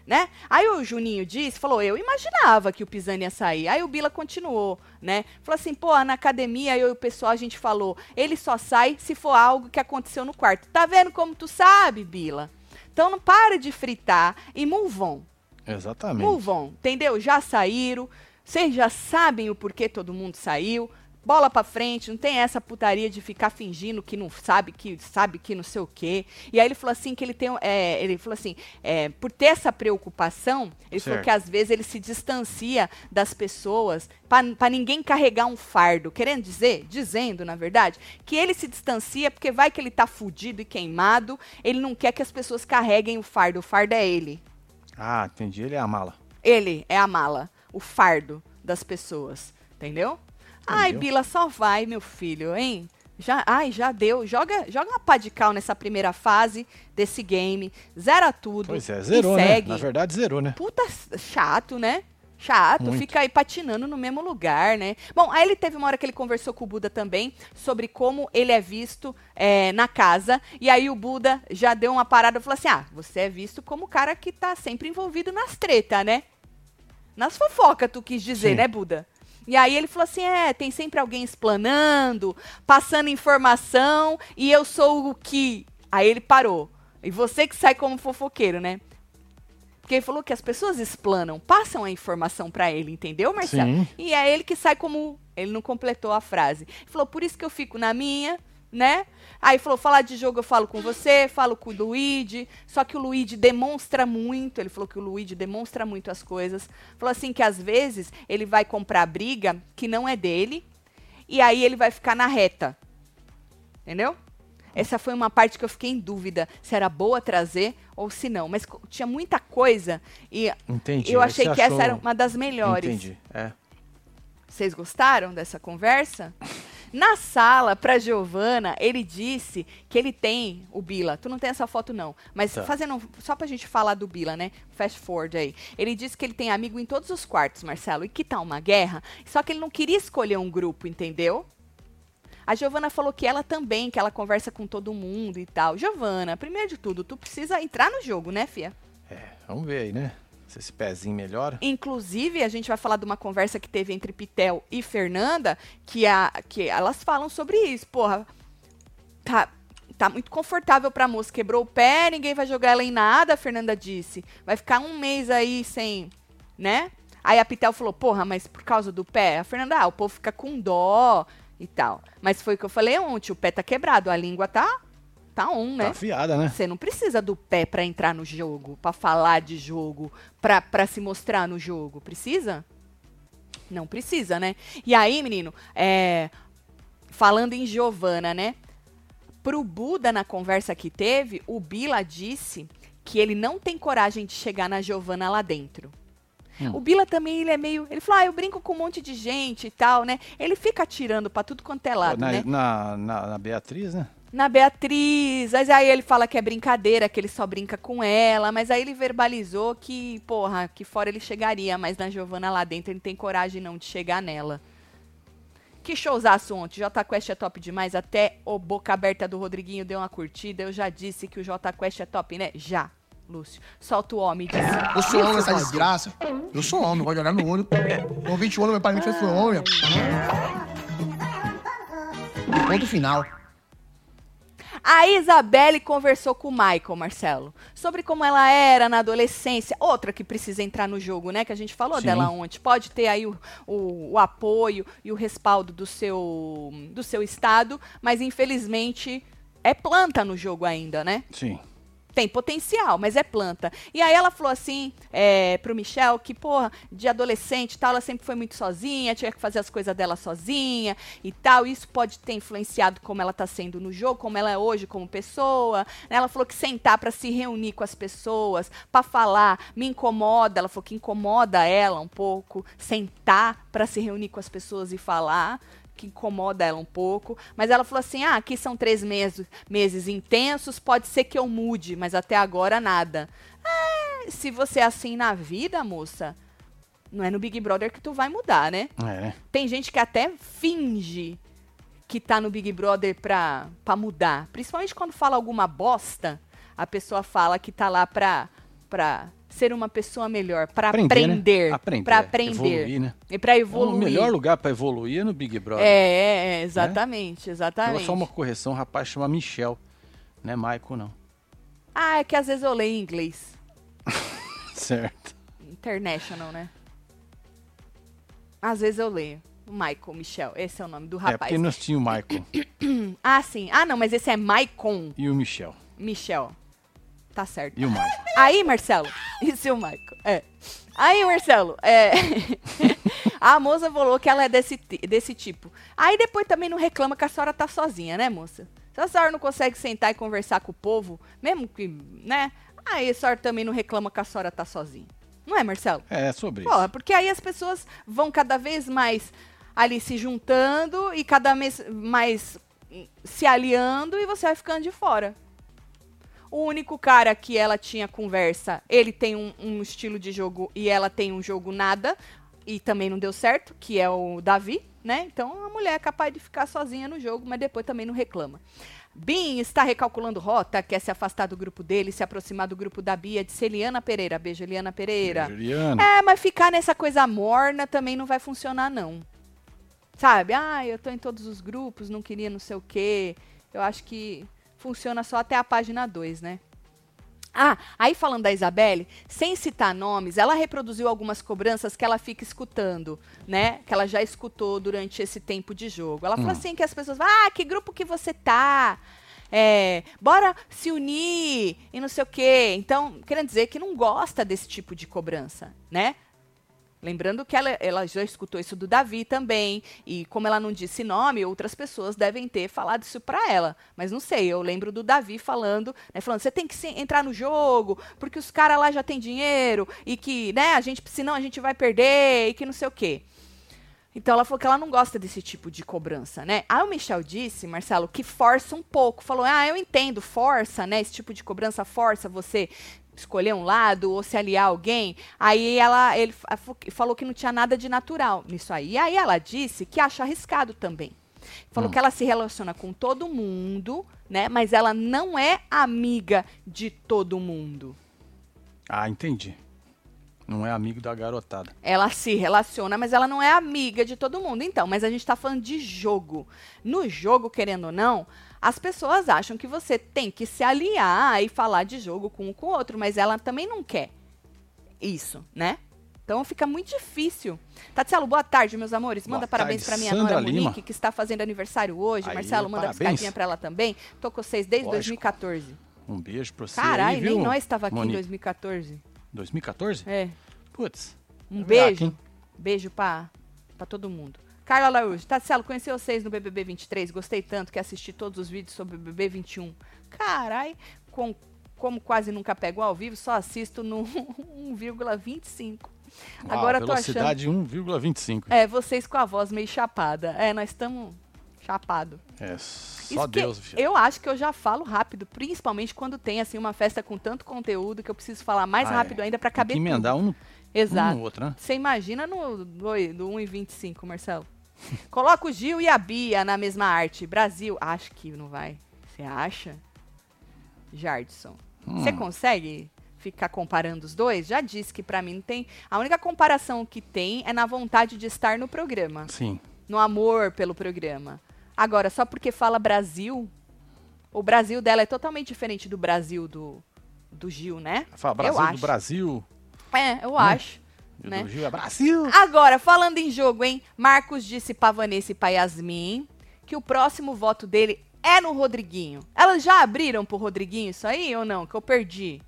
Né? Aí o Juninho disse, falou, eu imaginava que o Pisani ia sair. Aí o Bila continuou, né? Falou assim, pô, na academia eu e o pessoal a gente falou, ele só sai se for algo que aconteceu no quarto. Tá vendo como tu sabe, Bila? Então não para de fritar e move on. Exatamente. Move on, entendeu? Já saíram, vocês já sabem o porquê todo mundo saiu. Bola pra frente, não tem essa putaria de ficar fingindo que não sabe, que sabe que não sei o quê. E aí ele falou assim que ele tem, é, ele falou assim, é, por ter essa preocupação, ele falou Certo. que às vezes ele se distancia das pessoas para ninguém carregar um fardo, querendo dizer, dizendo na verdade, que ele se distancia porque vai que ele tá fudido e queimado, ele não quer que as pessoas carreguem o fardo, o fardo é ele. Ah, entendi. Ele é a mala. Ele é a mala, o fardo das pessoas, entendeu? Ai, Entendeu? Bila, só vai, meu filho, hein? Já, ai, já deu. Joga, joga uma pá de cal nessa primeira fase desse game. Zera tudo. Pois é, zerou, né? Na verdade, zerou, né? Puta chato, né? Chato, Muito. fica aí patinando no mesmo lugar, né? Bom, aí ele teve uma hora que ele conversou com o Buda também sobre como ele é visto é, na casa. E aí o Buda já deu uma parada e falou assim: Ah, você é visto como o cara que tá sempre envolvido nas tretas, né? Nas fofocas, tu quis dizer, Sim. né, Buda? E aí ele falou assim: é, tem sempre alguém explanando, passando informação, e eu sou o que. Aí ele parou. E você que sai como fofoqueiro, né? Porque ele falou que as pessoas explanam, passam a informação pra ele, entendeu, Marcelo? Sim. E é ele que sai como. Ele não completou a frase. Ele falou, por isso que eu fico na minha, né? Aí falou, falar de jogo eu falo com você, falo com o Luigi. Só que o Luigi demonstra muito. Ele falou que o Luigi demonstra muito as coisas. Falou assim que às vezes ele vai comprar briga que não é dele. E aí ele vai ficar na reta. Entendeu? Essa foi uma parte que eu fiquei em dúvida se era boa trazer ou se não. Mas tinha muita coisa e Entendi. eu achei que essa achou- era uma das melhores. Entendi. É. Vocês gostaram dessa conversa? Na sala, pra Giovana, ele disse que ele tem o Bila. Tu não tem essa foto, não. Mas Tá. fazendo. Só pra gente falar do Bila, né? Fast forward aí. Ele disse que ele tem amigo em todos os quartos, Marcelo. E que tá uma guerra. Só que ele não queria escolher um grupo, entendeu? A Giovana falou que ela também, que ela conversa com todo mundo e tal. Giovana, primeiro de tudo, tu precisa entrar no jogo, né, Fia? É, vamos ver aí, né? Se esse pezinho melhora. Inclusive, a gente vai falar de uma conversa que teve entre Pitel e Fernanda, que, a, que elas falam sobre isso. Porra, tá, tá muito confortável pra moça. Quebrou o pé, ninguém vai jogar ela em nada, a Fernanda disse. Vai ficar um mês aí sem, né? Aí a Pitel falou, porra, mas por causa do pé? A Fernanda, ah, o povo fica com dó e tal. Mas foi o que eu falei ontem, o pé tá quebrado, a língua tá, tá on, né? Tá afiada, né? Você não precisa do pé pra entrar no jogo, pra falar de jogo, pra pra se mostrar no jogo. Precisa? Não precisa, né? E aí, menino, é, falando em Giovana, né? Pro Buda, na conversa que teve, o Bila disse que ele não tem coragem de chegar na Giovana lá dentro. Hum. O Bila também, ele é meio. Ele falou, ah, eu brinco com um monte de gente e tal, né? Ele fica atirando pra tudo quanto é lado, na, né? na, na, na Beatriz, né? Na Beatriz. Mas aí ele fala que é brincadeira, que ele só brinca com ela. Mas aí ele verbalizou que, porra, que fora ele chegaria, mas na Giovana lá dentro ele não tem coragem não de chegar nela. Que showzaço ontem. Jota Quest é top demais. Até o Boca Aberta do Rodriguinho deu uma curtida. Eu já disse que o Jota Quest é top, né? Já, Lúcio. Solta o homem. Disse. Eu sou homem nessa desgraça. Eu sou homem, gosto de olhar no olho. Com 20 anos, meu pai me fez sou homem. Ponto final. A Isabelle conversou com o Michael, Marcelo, sobre como ela era na adolescência. Outra que precisa entrar no jogo, né? Que a gente falou Sim. dela ontem. Pode ter aí o, o- o apoio e o respaldo do seu, do seu estado, mas infelizmente é planta no jogo ainda, né? Sim. Tem potencial, mas é planta. E aí ela falou assim é, pro Michel que, porra, de adolescente e tal, ela sempre foi muito sozinha, tinha que fazer as coisas dela sozinha e tal. Isso pode ter influenciado como ela tá sendo no jogo, como ela é hoje como pessoa. né? Ela falou que sentar pra se reunir com as pessoas, pra falar, me incomoda. Ela falou que incomoda ela um pouco, sentar pra se reunir com as pessoas e falar que incomoda ela um pouco. Mas ela falou assim: ah, aqui são três meses, meses intensos, pode ser que eu mude, mas até agora nada. É, se você é assim na vida, moça, não é no Big Brother que tu vai mudar, né? É? Tem gente que até finge que tá no Big Brother pra, pra mudar. Principalmente quando fala alguma bosta, a pessoa fala que tá lá pra, pra ser uma pessoa melhor, pra Aprender, né? aprender. Aprender, Pra aprender. evoluir, né? E pra O evoluir. melhor lugar pra evoluir é no Big Brother. É, é, é, exatamente, exatamente. Só uma correção, um rapaz chama Michel. Não é Michael, não. Ah, é que às vezes eu leio em inglês. (laughs) Certo. International, né? Às vezes eu leio. Michael, Michel. Esse é o nome do É, rapaz. porque nós tínhamos o Michael (coughs) Ah, sim. Ah, não, mas esse é Maicon, e o Michel. Michel. Tá certo. E o Michael. Aí, Marcelo. (laughs) Isso é o Michael. É. Aí, Marcelo. É. (laughs) a moça falou que ela é desse, desse tipo. Aí depois também não reclama que a senhora tá sozinha, né, moça? Se a senhora não consegue sentar e conversar com o povo, mesmo que, né? Aí a senhora também não reclama que a senhora tá sozinha. Não é, Marcelo? É, sobre isso. Porra, porque aí as pessoas vão cada vez mais ali se juntando e cada vez mais se aliando e você vai ficando de fora. O único cara que ela tinha conversa, ele tem um, um estilo de jogo e ela tem um jogo nada, e também não deu certo, que é o Davi, né? Então a mulher é capaz de ficar sozinha no jogo, mas depois também não reclama. Bin está recalculando rota, quer se afastar do grupo dele, se aproximar do grupo da Bia, de Eliana Pereira. Beijo, Eliana Pereira. Juliana. É, mas ficar nessa coisa morna também não vai funcionar, não. Sabe? Ah, eu tô em todos os grupos, não queria não sei o quê. Eu acho que funciona só até a página 2, né? Ah, aí falando da Isabelle, sem citar nomes, ela reproduziu algumas cobranças que ela fica escutando, né? Que ela já escutou durante esse tempo de jogo. Ela falou assim que as pessoas, ah, que grupo que você tá? É, bora se unir e não sei o quê. Então, querendo dizer que não gosta desse tipo de cobrança, né? Lembrando que ela, ela já escutou isso do Davi também, e como ela não disse nome, outras pessoas devem ter falado isso pra ela. Mas não sei, eu lembro do Davi falando, né, falando, você tem que se- entrar no jogo, porque os caras lá já têm dinheiro, e que, né, a gente, senão a gente vai perder, e que não sei o quê. Então ela falou que ela não gosta desse tipo de cobrança, né? Aí o Michel disse, Marcelo, que força um pouco. Falou, ah, eu entendo, força, né? Esse tipo de cobrança força você escolher um lado ou se aliar a alguém. Aí ela, ele falou que não tinha nada de natural nisso aí. E aí ela disse que acha arriscado também. Falou que ela se relaciona com todo mundo, né? Mas ela não é amiga de todo mundo. Ah, entendi. Não é amigo da garotada. Ela se relaciona, mas ela não é amiga de todo mundo. Então, mas a gente tá falando de jogo. No jogo, querendo ou não, as pessoas acham que você tem que se aliar e falar de jogo com um com o outro, mas ela também não quer isso, né? Então fica muito difícil. Tatielo, boa tarde, meus amores. Manda Boa parabéns pra minha Sandra nora Monique, Lima. que está fazendo aniversário hoje. Aí, Marcelo, manda parabéns. piscadinha pra ela também. Tô com vocês desde Lógico. 2014. Um beijo pra você Caralho, nem nós estava aqui em Monique? 2014. 2014? É. Putz. Um é beijo. Beijo pra todo mundo. Carla Laújo, Tatselo, conheci vocês no BBB 23, gostei tanto que assisti todos os vídeos sobre o BBB 21. Carai, com, como quase nunca pego ao vivo, só assisto no (laughs) 1,25. Agora ah, tô achando. velocidade 1,25. É, vocês com a voz meio chapada. É, nós estamos chapado. É, só Isso que Deus, filho. eu acho que eu já falo rápido, principalmente quando tem assim uma festa com tanto conteúdo que eu preciso falar mais Ah, é. rápido ainda pra Tem caber que tudo. emendar um, no- um Exato. no outro, né? Você imagina no, do, do 1,25, Marcelo? Coloca o Gil e a Bia na mesma arte. Brasil, acho que não vai. Você acha? Jardson. Você Hum. consegue ficar comparando os dois? Já disse que pra mim não tem. A única comparação que tem é na vontade de estar no programa, Sim. no amor pelo programa. Agora, só porque fala Brasil, o Brasil dela é totalmente diferente do Brasil do, do Gil, né? Fala eu Brasil acho. do Brasil. É, eu acho. Né? do Gil é Brasil. Agora, falando em jogo, hein? Marcos disse pra Vanessa e pra Yasmin que o próximo voto dele é no Rodriguinho. Elas já abriram pro Rodriguinho isso aí ou não? Que eu perdi,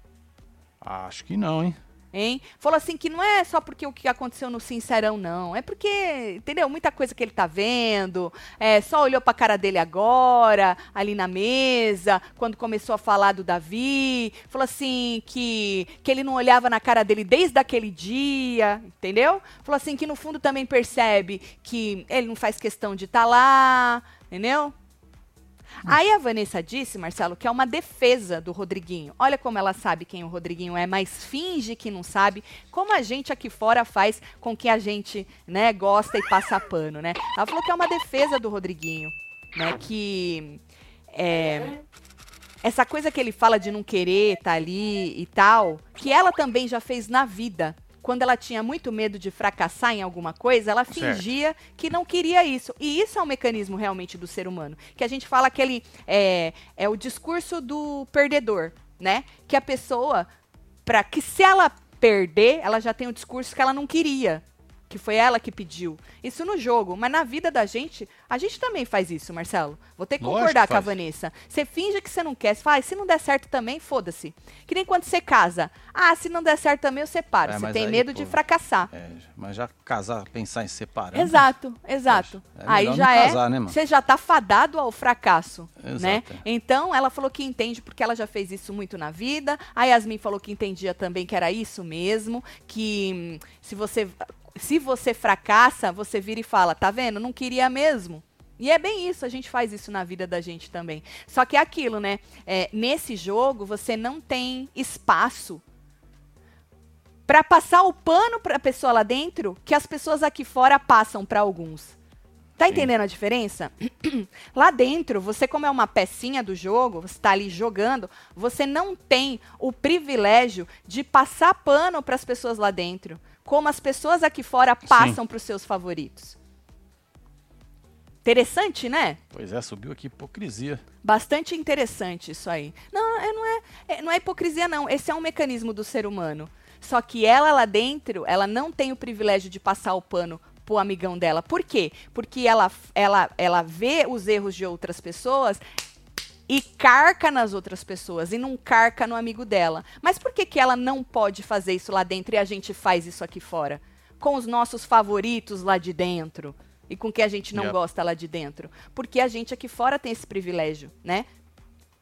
Acho que não, hein? Hein? Falou assim que não é só porque o que aconteceu no Sincerão, não. É porque, entendeu? Muita coisa que ele tá vendo. É, só olhou pra cara dele agora, ali na mesa, quando começou a falar do Davi. Falou assim que, que ele não olhava na cara dele desde aquele dia, entendeu? Falou assim que no fundo também percebe que ele não faz questão de estar lá, entendeu? Aí a Vanessa disse, Marcelo, que é uma defesa do Rodriguinho. Olha como ela sabe quem o Rodriguinho é, mas finge que não sabe, como a gente aqui fora faz com que a gente, né, gosta e passa pano, né? Ela falou que é uma defesa do Rodriguinho, né, que é, essa coisa que ele fala de não querer estar ali e tal, que ela também já fez na vida. Quando ela tinha muito medo de fracassar em alguma coisa, ela Certo. fingia que não queria isso. E isso é um mecanismo realmente do ser humano. Que a gente fala que ele é, é o discurso do perdedor, né? Que a pessoa, para que se ela perder, ela já tem o discurso que ela não queria. Que foi ela que pediu. Isso no jogo, mas na vida da gente, a gente também faz isso, Marcelo. Vou ter que Lógico concordar que com a. Vanessa. Você finge que você não quer, você fala, "Ah, se não der certo também, foda-se. Que nem quando você casa. Ah, se não der certo também, eu separo. É, você tem aí, medo de pô, fracassar. É, mas já casar, pensar em separar. Exato, exato. É Aí já é, casar, né, você já tá fadado ao fracasso, Exato, né? é. Então ela falou que entende porque ela já fez isso muito na vida. A Yasmin falou que entendia também que era isso mesmo, que hum, se você se você fracassa, você vira e fala, tá vendo? Não queria mesmo. E é bem isso, a gente faz isso na vida da gente também. Só que é aquilo, né? É, nesse jogo, você não tem espaço para passar o pano para a pessoa lá dentro que as pessoas aqui fora passam para alguns. Tá Sim. entendendo a diferença? (clears throat) Lá dentro, você como é uma pecinha do jogo, você está ali jogando, você não tem o privilégio de passar pano para as pessoas lá dentro, como as pessoas aqui fora passam para os seus favoritos. Interessante, né? Pois é, subiu aqui hipocrisia. Bastante interessante isso aí. Não, é, não, é, é- não é hipocrisia, não. Esse é um mecanismo do ser humano. Só que ela lá dentro, ela não tem o privilégio de passar o pano pro amigão dela. Por quê? Porque ela, ela, ela vê os erros de outras pessoas e carca nas outras pessoas e não carca no amigo dela. Mas por que, que ela não pode fazer isso lá dentro e a gente faz isso aqui fora? Com os nossos favoritos lá de dentro e com que a gente não Yep. gosta lá de dentro? Porque a gente aqui fora tem esse privilégio, né?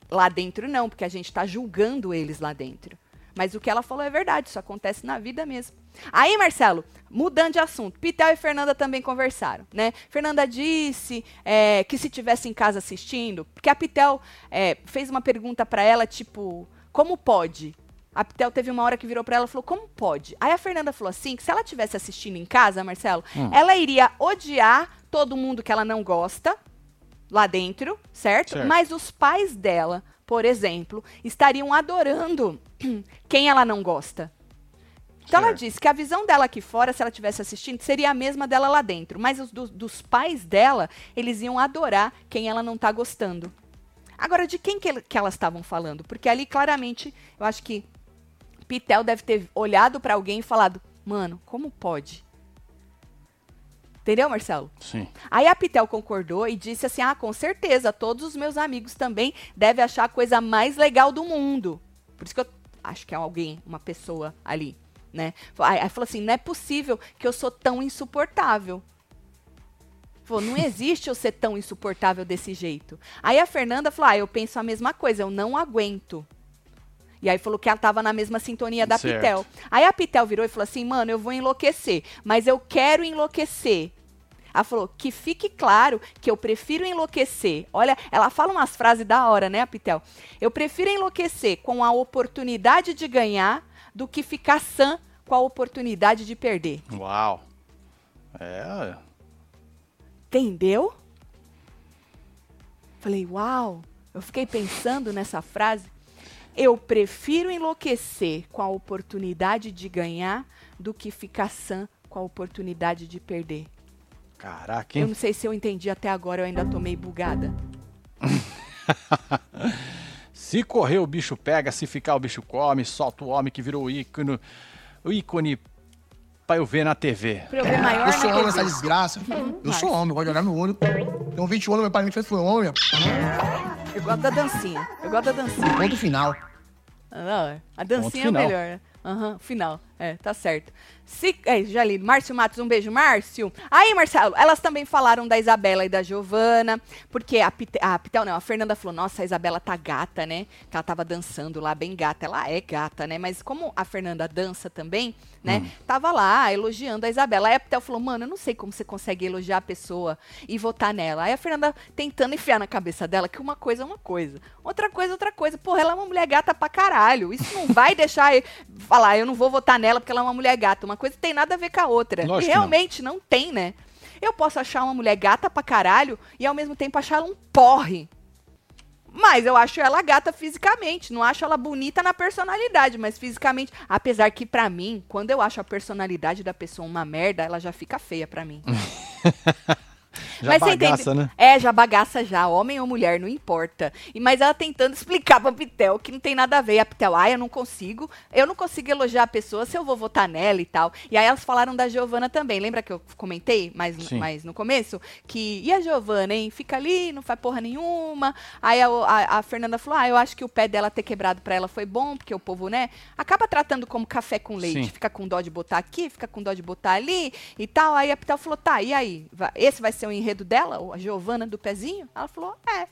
Lá dentro não, porque a gente tá julgando eles lá dentro. Mas o que ela falou é verdade, isso acontece na vida mesmo. Aí, Marcelo, mudando de assunto, Pitel e Fernanda também conversaram, né? Fernanda disse é, que se tivesse em casa assistindo, porque a Pitel é, fez uma pergunta pra ela, tipo, como pode? A Pitel teve uma hora que virou pra ela e falou, como pode? Aí a Fernanda falou assim, que se ela tivesse assistindo em casa, Marcelo, ela iria odiar todo mundo que ela não gosta, lá dentro, certo? Certo. Mas os pais dela, por exemplo, estariam adorando (clears throat) quem ela não gosta. Então ela disse que a visão dela aqui fora, se ela estivesse assistindo, seria a mesma dela lá dentro. Mas os do- dos pais dela, eles iam adorar quem ela não tá gostando. Agora, de quem que, que elas estavam falando? Porque ali, claramente, eu acho que Pitel deve ter olhado pra alguém e falado: Mano, como pode? Entendeu, Marcelo? Sim. Aí a Pitel concordou e disse assim: Ah, com certeza, todos os meus amigos também devem achar a coisa mais legal do mundo. Por isso que eu acho que é alguém, uma pessoa ali, né? Aí, aí falou assim: Não é possível que eu sou tão insuportável. Falou, não existe eu ser tão insuportável desse jeito. Aí a Fernanda falou: Ah, eu penso a mesma coisa, eu não aguento. E aí falou que ela tava na mesma sintonia da Certo. Pitel. Aí a Pitel virou e falou assim: mano, eu vou enlouquecer, mas eu quero enlouquecer. Ela falou que fique claro que eu prefiro enlouquecer. Olha, ela fala umas frases da hora, né, Pitel? Eu prefiro enlouquecer com a oportunidade de ganhar do que ficar sã com a oportunidade de perder. Uau. É, Entendeu? Falei, uau. Eu fiquei pensando nessa frase. Eu prefiro enlouquecer com a oportunidade de ganhar do que ficar sã com a oportunidade de perder. Caraca, Eu hein? não sei se eu entendi até agora, eu ainda tô meio bugada. (laughs) Se correr o bicho pega, se ficar o bicho come, solta o homem que virou o ícone, o ícone pra eu ver na TV. Eu ver maior Eu sou homem, TV. essa desgraça. Eu sou homem, eu gosto de olhar no olho. Tenho 20 anos, meu pai me fez foi homem. Eu gosto da dancinha. Eu gosto da dancinha. Ponto final. Ah, não, a dancinha é melhor, né? Aham, final. É, tá certo. Se, é, já li. Márcio Matos, um beijo, Márcio. Aí, Marcelo, elas também falaram da Isabela e da Giovana, porque a, Pite, a Pitel, não, a Fernanda falou, nossa, a Isabela tá gata, né? Que ela tava dançando lá, bem gata. Ela é gata, né? Mas como a Fernanda dança também, né? Tava lá elogiando a Isabela. Aí a Pitel falou, mano, eu não sei como você consegue elogiar a pessoa e votar nela. Aí a Fernanda tentando enfiar na cabeça dela que uma coisa é uma coisa, outra coisa é outra coisa. Porra, ela é uma mulher gata pra caralho. Isso não vai (laughs) deixar falar, eu não vou votar nela porque ela é uma mulher gata. Uma coisa tem nada a ver com a outra. Lógico e que não. realmente não. tem, né? Eu posso achar uma mulher gata pra caralho e ao mesmo tempo achar ela um porre. Mas eu acho ela gata fisicamente, não acho ela bonita na personalidade, mas fisicamente, apesar que pra mim, quando eu acho a personalidade da pessoa uma merda, ela já fica feia pra mim. (laughs) Já mas bagaça, entende? né? É, já bagaça já, homem ou mulher, não importa. E mas ela tentando (laughs) explicar pra Pitel que não tem nada a ver. A Pitel, ah, eu não consigo, eu não consigo elogiar a pessoa se eu vou votar nela e tal. E aí elas falaram da Giovana também. Lembra que eu comentei mais, mais no começo? Que, e a Giovana, hein? Fica ali, não faz porra nenhuma. Aí a, a- a Fernanda falou, ah, eu acho que o pé dela ter quebrado pra ela foi bom, porque o povo, né, acaba tratando como café com leite. Sim. Fica com dó de botar aqui, fica com dó de botar ali e tal. Aí a Pitel falou, tá, e aí? Esse vai ser o enredo dela, a Giovana do pezinho? Ela falou, é.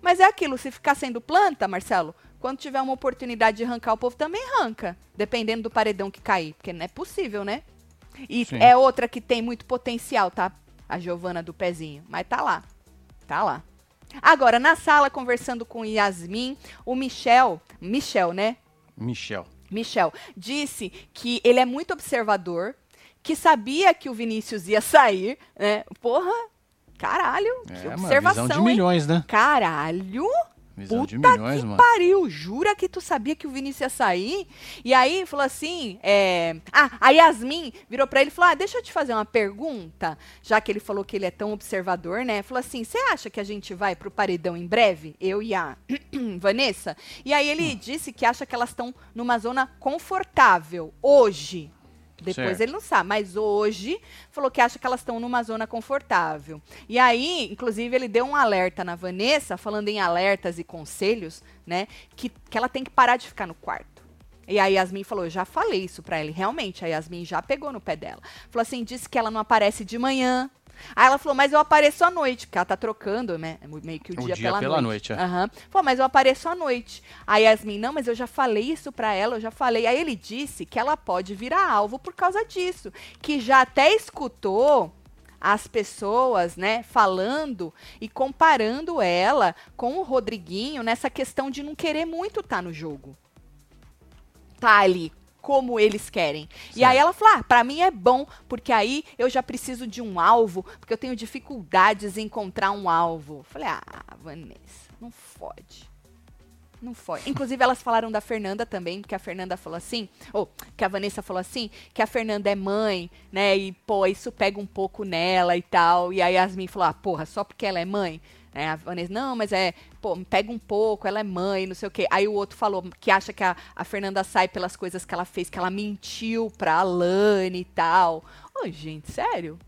Mas é aquilo, se ficar sendo planta, Marcelo, quando tiver uma oportunidade de arrancar, o povo também arranca, dependendo do paredão que cair, porque não é possível, né? E Sim. é outra que tem muito potencial, tá? A Giovana do pezinho, mas tá lá. Tá lá. Agora, na sala, conversando com Yasmin, o Michel, Michel, né? Michel. Michel, disse que ele é muito observador, que sabia que o Vinícius ia sair, né? Porra, caralho, que É, mano, observação, visão de hein? milhões, né? Caralho, Visão puta de milhões, que mano. pariu, jura que tu sabia que o Vinícius ia sair? E aí falou assim, é... ah, a Yasmin virou pra ele e falou, ah, deixa eu te fazer uma pergunta, já que ele falou que ele é tão observador, né? Falou assim, você acha que a gente vai pro paredão em breve? Eu e a (clears throat) Vanessa? E aí ele Hum. disse que acha que elas estão numa zona confortável, hoje. Depois Certo. ele não sabe, mas hoje falou que acha que elas estão numa zona confortável. E aí, inclusive, ele deu um alerta na Vanessa, falando em alertas e conselhos, né? Que, que ela tem que parar de ficar no quarto. E a Yasmin falou, eu já falei isso pra ele. Realmente, a Yasmin já pegou no pé dela. Falou assim, disse que ela não aparece de manhã. Aí ela falou, mas eu apareço à noite, porque ela tá trocando, né? Meio que o, O dia, dia pela, pela noite. noite, é. Aham. Falou, mas eu apareço à noite. A Yasmin, não, mas eu já falei isso pra ela, eu já falei. Aí ele disse que ela pode virar alvo por causa disso. Que já até escutou as pessoas, né, falando e comparando ela com o Rodriguinho nessa questão de não querer muito estar no jogo. Tá ali como eles querem. E aí ela falou: ah, pra mim é bom, porque aí eu já preciso de um alvo, porque eu tenho dificuldades em encontrar um alvo. Falei, ah, Vanessa, não fode. Não foi. Inclusive, elas falaram da Fernanda também, porque a Fernanda falou assim, ou que a Vanessa falou assim, que a Fernanda é mãe, né? E, pô, isso pega um pouco nela e tal. E aí a Yasmin falou, ah, porra, só porque ela é mãe? Né, a Vanessa, não, mas é, pô, pega um pouco, ela é mãe, não sei o quê. Aí o outro falou que acha que a, a Fernanda sai pelas coisas que ela fez, que ela mentiu pra Alane e tal. Ô, gente, sério?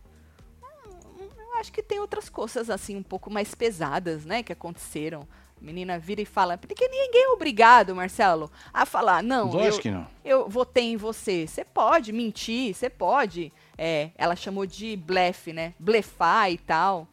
Hum, Eu acho que tem outras coisas, assim, um pouco mais pesadas, né, que aconteceram. A menina vira e fala, porque ninguém é obrigado, Marcelo, a falar, não, Lógico eu, que não. eu votei em você. Você pode mentir, você pode. É, ela chamou de blefe, né? Blefar e tal.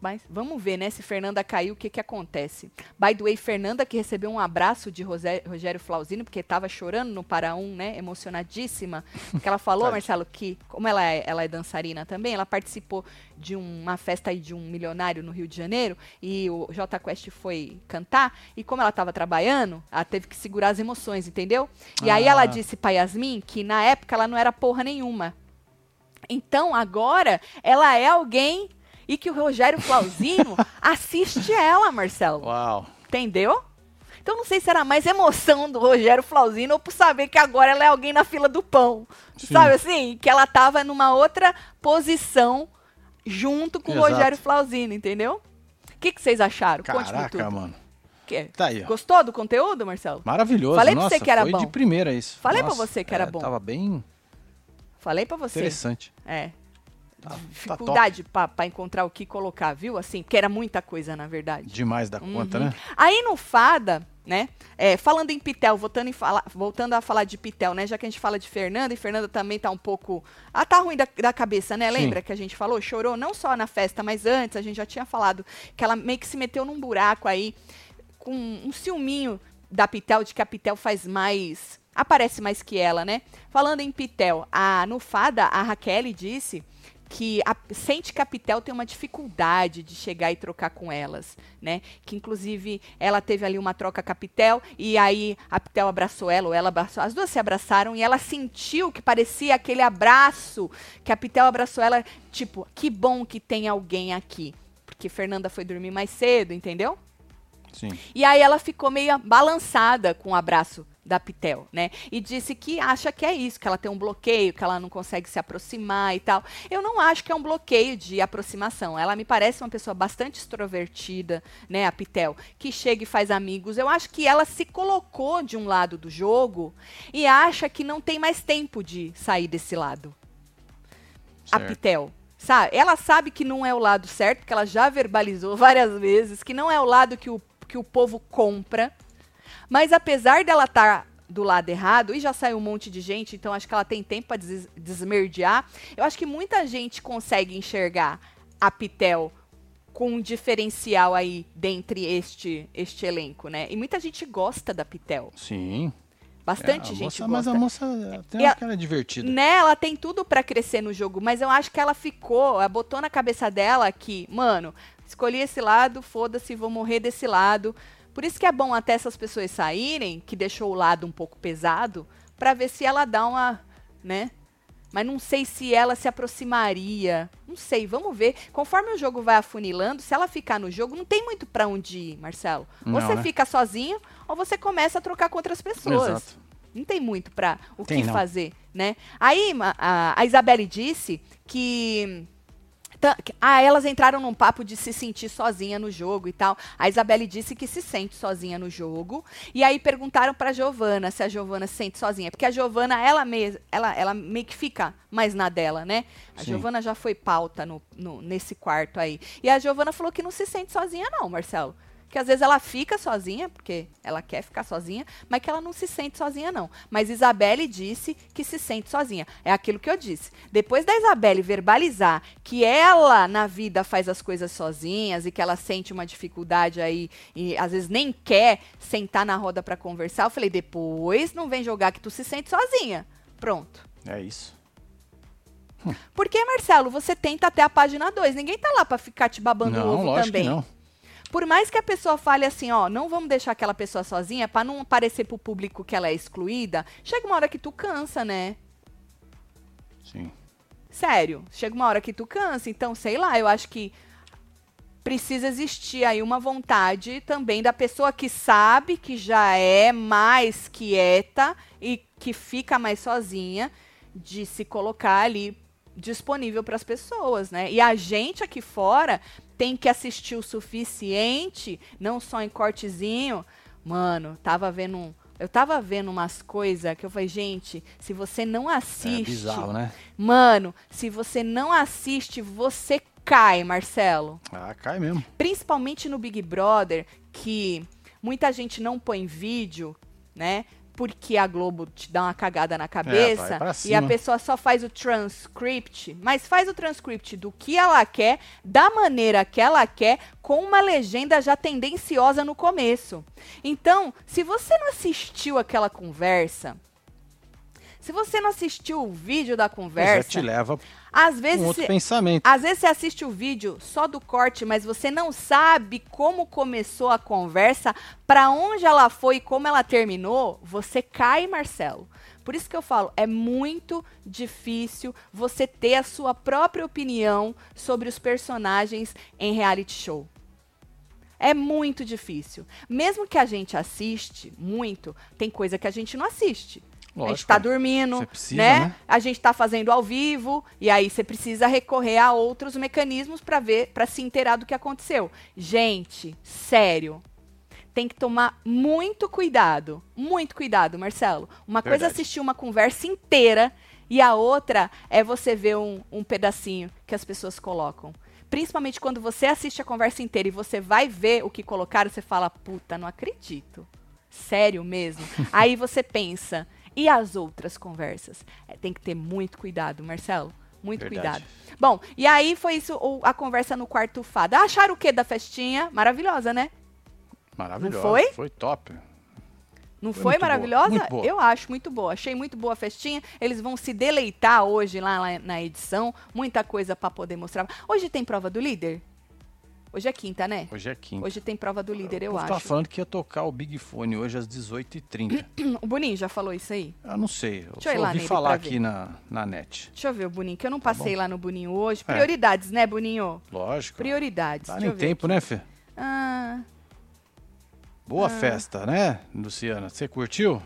Mas vamos ver, né? Se Fernanda caiu, o que que acontece? By the way, Fernanda que recebeu um abraço de Rosé- Rogério Flauzino, porque estava chorando no para um, né? Emocionadíssima. Porque ela falou, (laughs) Tadinha. Marcelo, que como ela é, ela é dançarina também, ela participou de uma festa aí de um milionário no Rio de Janeiro e o J Quest foi cantar e como ela estava trabalhando, ela teve que segurar as emoções, entendeu? E aí ela Ah. disse pra Yasmin que na época ela não era porra nenhuma. Então, agora, ela é alguém e que o Rogério Flauzino (laughs) assiste ela, Marcelo. Uau. Entendeu? Então, não sei se era mais emoção do Rogério Flauzino ou por saber que agora ela é alguém na fila do pão. Sim. Sabe assim? Que ela tava numa outra posição junto com Exato. o Rogério Flauzino, entendeu? O que, que vocês acharam? Caraca, mano. Que- Tá aí, ó. Gostou do conteúdo, Marcelo? Maravilhoso. Falei pra Nossa, você que era foi bom. de primeira isso. Falei pra Nossa, você que era é, bom. Tava bem Falei pra você. interessante. É. Tá, tá. Dificuldade pra, pra encontrar o que colocar, viu? Assim, porque era muita coisa, na verdade. Demais da conta, Uhum. né? Aí no Fada, né? é, falando em Pitel, voltando, em fala- voltando a falar de Pitel, né? Já que a gente fala de Fernanda, e Fernanda também tá um pouco. Ah, tá ruim da, da cabeça, né? Sim. Lembra que a gente falou? Chorou não só na festa, mas antes, a gente já tinha falado que ela meio que se meteu num buraco aí, com um ciúminho da Pitel, de que a Pitel faz mais. Aparece mais que ela, né? Falando em Pitel, a, no Fada, a Raquel disse que a, sente que a Pitel tem uma dificuldade de chegar e trocar com elas, né? Que inclusive ela teve ali uma troca com a Pitel e aí a Pitel abraçou ela ou ela abraçou, as duas se abraçaram e ela sentiu que parecia aquele abraço que a Pitel abraçou ela, tipo, que bom que tem alguém aqui, porque Fernanda foi dormir mais cedo, entendeu? Sim. E aí ela ficou meio balançada com o abraço da Pitel, né? E disse que acha que é isso, que ela tem um bloqueio, que ela não consegue se aproximar e tal. Eu não acho que é um bloqueio de aproximação. Ela me parece uma pessoa bastante extrovertida, né, a Pitel, que chega e faz amigos. Eu acho que ela se colocou de um lado do jogo e acha que não tem mais tempo de sair desse lado. A Certo. Pitel. Sabe? Ela sabe que não é o lado certo, que ela já verbalizou (laughs) várias vezes, que não é o lado que o, que o povo compra. Mas apesar dela estar do lado errado, e já saiu um monte de gente, então acho que ela tem tempo para des desmerdear. Eu acho que muita gente consegue enxergar a Pitel com um diferencial aí dentre este, este elenco, né? E muita gente gosta da Pitel. Sim. Bastante É, gente moça- gosta. Mas a moça tem uma cara divertida. Né, ela tem tudo pra crescer no jogo, mas eu acho que ela ficou, ela botou na cabeça dela que, mano, escolhi esse lado, foda-se, vou morrer desse lado. Por isso que é bom até essas pessoas saírem, que deixou o lado um pouco pesado, pra ver se ela dá uma, né? Mas não sei se ela se aproximaria. Não sei, vamos ver. Conforme o jogo vai afunilando, se ela ficar no jogo, não tem muito pra onde ir, Marcelo. Ou Não, você né? fica sozinho, ou você começa a trocar com outras pessoas. Exato. Não tem muito pra o Tem que não. fazer, né? Aí a, a Isabelle disse que- ah, elas entraram num papo de se sentir sozinha no jogo e tal. A Isabelle disse que se sente sozinha no jogo. E aí perguntaram pra Giovana se a Giovana se sente sozinha. Porque a Giovana, ela, me, ela, ela meio que fica mais na dela, né? A Sim. Giovana já foi pauta no, no- nesse quarto aí. E a Giovana falou que não se sente sozinha, não, Marcelo. Que às vezes ela fica sozinha, porque ela quer ficar sozinha, mas que ela não se sente sozinha, não. Mas Isabelle disse que se sente sozinha. É aquilo que eu disse. Depois da Isabelle verbalizar que ela, na vida, faz as coisas sozinhas e que ela sente uma dificuldade aí e às vezes nem quer sentar na roda pra conversar, eu falei, depois não vem jogar que tu se sente sozinha. Pronto. É isso. Porque, Marcelo, você tenta até a página 2. Ninguém tá lá pra ficar te babando o Não, ovo lógico também. que não. Por mais que a pessoa fale assim, ó, não vamos deixar aquela pessoa sozinha pra não parecer pro público que ela é excluída, chega uma hora que tu cansa, né? Sim. Sério, chega uma hora que tu cansa, então sei lá, eu acho que precisa existir aí uma vontade também da pessoa que sabe que já é mais quieta e que fica mais sozinha de se colocar ali disponível para as pessoas, né? E a gente aqui fora tem que assistir o suficiente, não só em cortezinho. Mano, tava vendo um, eu tava vendo umas coisas que eu falei, gente, se você não É assiste, bizarro, né? Mano, se você não assiste, você cai, Marcelo. Ah, cai mesmo. Principalmente no Big Brother, que muita gente não põe vídeo, né? Porque a Globo te dá uma cagada na cabeça É, vai pra e a pessoa só faz o transcript, mas faz o transcript do que ela quer, da maneira que ela quer, com uma legenda já tendenciosa no começo. Então, se você não assistiu aquela conversa, se você não assistiu o vídeo da é, conversa, te leva às um vezes outro cê- pensamento. às vezes você assiste o vídeo só do corte, mas você não sabe como começou a conversa, pra onde ela foi e como ela terminou, você cai, Marcelo. Por isso que eu falo, é muito difícil você ter a sua própria opinião sobre os personagens em reality show. É muito difícil. Mesmo que a gente assiste muito, tem coisa que a gente não assiste. A gente Lógico, tá é. dormindo, precisa, né? né? A gente tá fazendo ao vivo e aí você precisa recorrer a outros mecanismos para ver, para se inteirar do que aconteceu. Gente, sério. Tem que tomar muito cuidado, muito cuidado, Marcelo. Uma coisa é Verdade. assistir uma conversa inteira e a outra é você ver um, um pedacinho que as pessoas colocam. Principalmente quando você assiste a conversa inteira e você vai ver o que colocaram, você fala, puta, não acredito. Sério mesmo? (laughs) Aí você pensa, e as outras conversas? É, tem que ter muito cuidado, Marcelo. Muito Verdade. cuidado. Bom, e aí foi isso, o- a conversa no quarto fada. Acharam o que da festinha? Maravilhosa, né? Maravilhoso. foi? Foi top. Não Foi foi, maravilhosa? Eu acho muito boa. Achei muito boa a festinha. Eles vão se deleitar hoje lá, lá na edição. Muita coisa pra poder mostrar. Hoje tem prova do líder? Hoje é quinta, né? Hoje é quinta. Hoje tem prova do líder, eu povo tava acho. falando que ia tocar o Big Fone hoje às 18h30. (clears throat) O Boninho já falou isso aí? eu não sei. Eu Deixa eu ouvi falar aqui na, na net. Deixa eu ver o Boninho, que eu não passei lá no Boninho hoje. É. Prioridades, né, Boninho? Lógico. Prioridades. Tá Deixa nem eu tempo, aqui. né, Fê? Ah, Boa festa, né, Luciana? Você curtiu?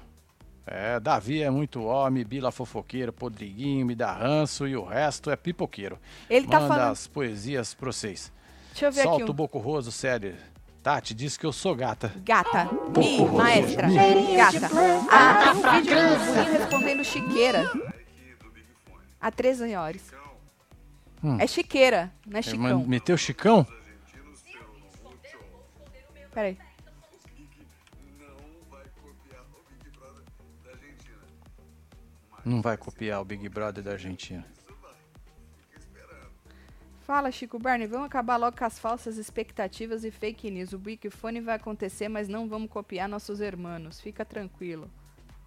É, Davi é muito homem, Bila fofoqueiro, Podriguinho, me dá ranço e o resto é pipoqueiro. Ele tá Manda falando- as poesias pra vocês. Deixa eu ver Solta aqui. o Um... boco roso, sério. Tati disse que eu sou gata. Gata. Mi, maestra. Gata. Ah, tem um vídeo do Boninho respondendo chiqueira. Há 13 horas. É chiqueira, não é Ele chicão. man- Meteu Chicão? Peraí. Não vai copiar o Big Brother da Argentina. Fala, Chico Barney, vamos acabar logo com as falsas expectativas e fake news. O Big Fone vai acontecer, mas não vamos copiar nossos hermanos. Fica tranquilo.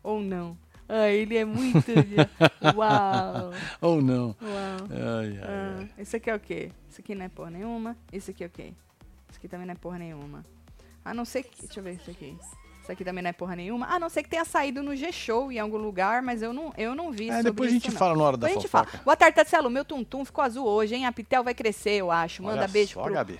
Ou não. Ah, ele é muito... (laughs) Uau. Ou não? Uau. Ai, ai, Ah, ai. esse aqui é o quê? Esse aqui não é porra nenhuma. Esse aqui é o quê? Esse aqui também não é porra nenhuma. A não ser que... Deixa eu ver isso aqui. Isso aqui também não é porra nenhuma. A não ser que tenha saído no G-Show em algum lugar, mas eu não, eu não vi É, depois a gente não. fala na hora da Depois a gente fofoca. fala. Boa tarde, Tatselo. Meu tum-tum ficou azul hoje, hein? A Pitel vai crescer, eu acho. Manda Olha beijo só, pro Gabi.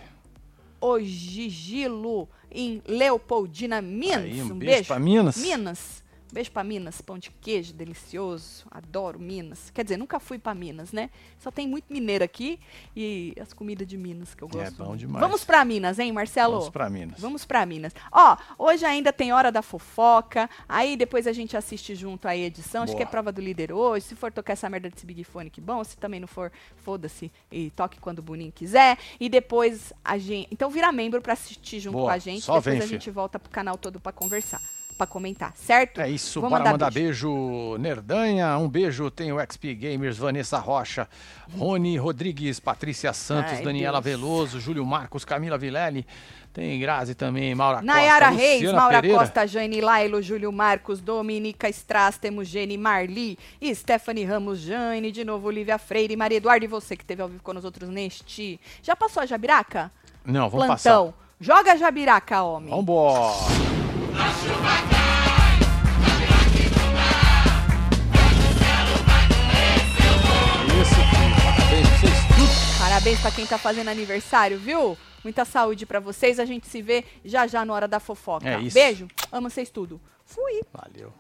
Ogigilo em Leopoldina, Minas. Aí, um beijo pra Minas. Minas. Beijo pra Minas, pão de queijo delicioso. Adoro Minas. Quer dizer, nunca fui pra Minas, né? Só tem muito mineiro aqui e as comidas de Minas que eu É gosto. bom muito. demais. Vamos pra Minas, hein, Marcelo? Vamos pra Minas. Vamos pra Minas. Ó, hoje ainda tem Hora da Fofoca. Aí depois a gente assiste junto a edição. Acho Boa. que é prova do líder hoje. Se for tocar essa merda desse Big Fone, que bom. Se também não for, foda-se. E toque quando o Boninho quiser. E depois a gente. Então vira membro pra assistir junto Boa, com a gente. só depois vem, a filho. gente volta pro canal todo pra conversar. Pra comentar, certo? É isso, Vou bora mandar, beijo. Nerdanha, um beijo. Tem o XP Gamers, Vanessa Rocha, Rony Rodrigues, Patrícia Santos, Ai, Daniela Deus. Veloso, Júlio Marcos, Camila Vilelli. Tem Grazi também, Maura Nayara Costa, Reis, Luciana Maura Pereira. Costa, Jane Lailo, Júlio Marcos, Dominica Strass, temos Jenny Marli, Stephanie Ramos, Jane, de novo Olivia Freire, Maria Eduarda e você que esteve ao vivo com nós outros neste. Já passou a Jabiraca? Não, vamos Plantão. Joga a Jabiraca, homem. passar. Vambora. Parabéns pra quem tá fazendo aniversário, viu? Muita saúde pra vocês. A gente se vê já já na hora da fofoca. É isso. Beijo. Amo vocês tudo. Fui. Valeu.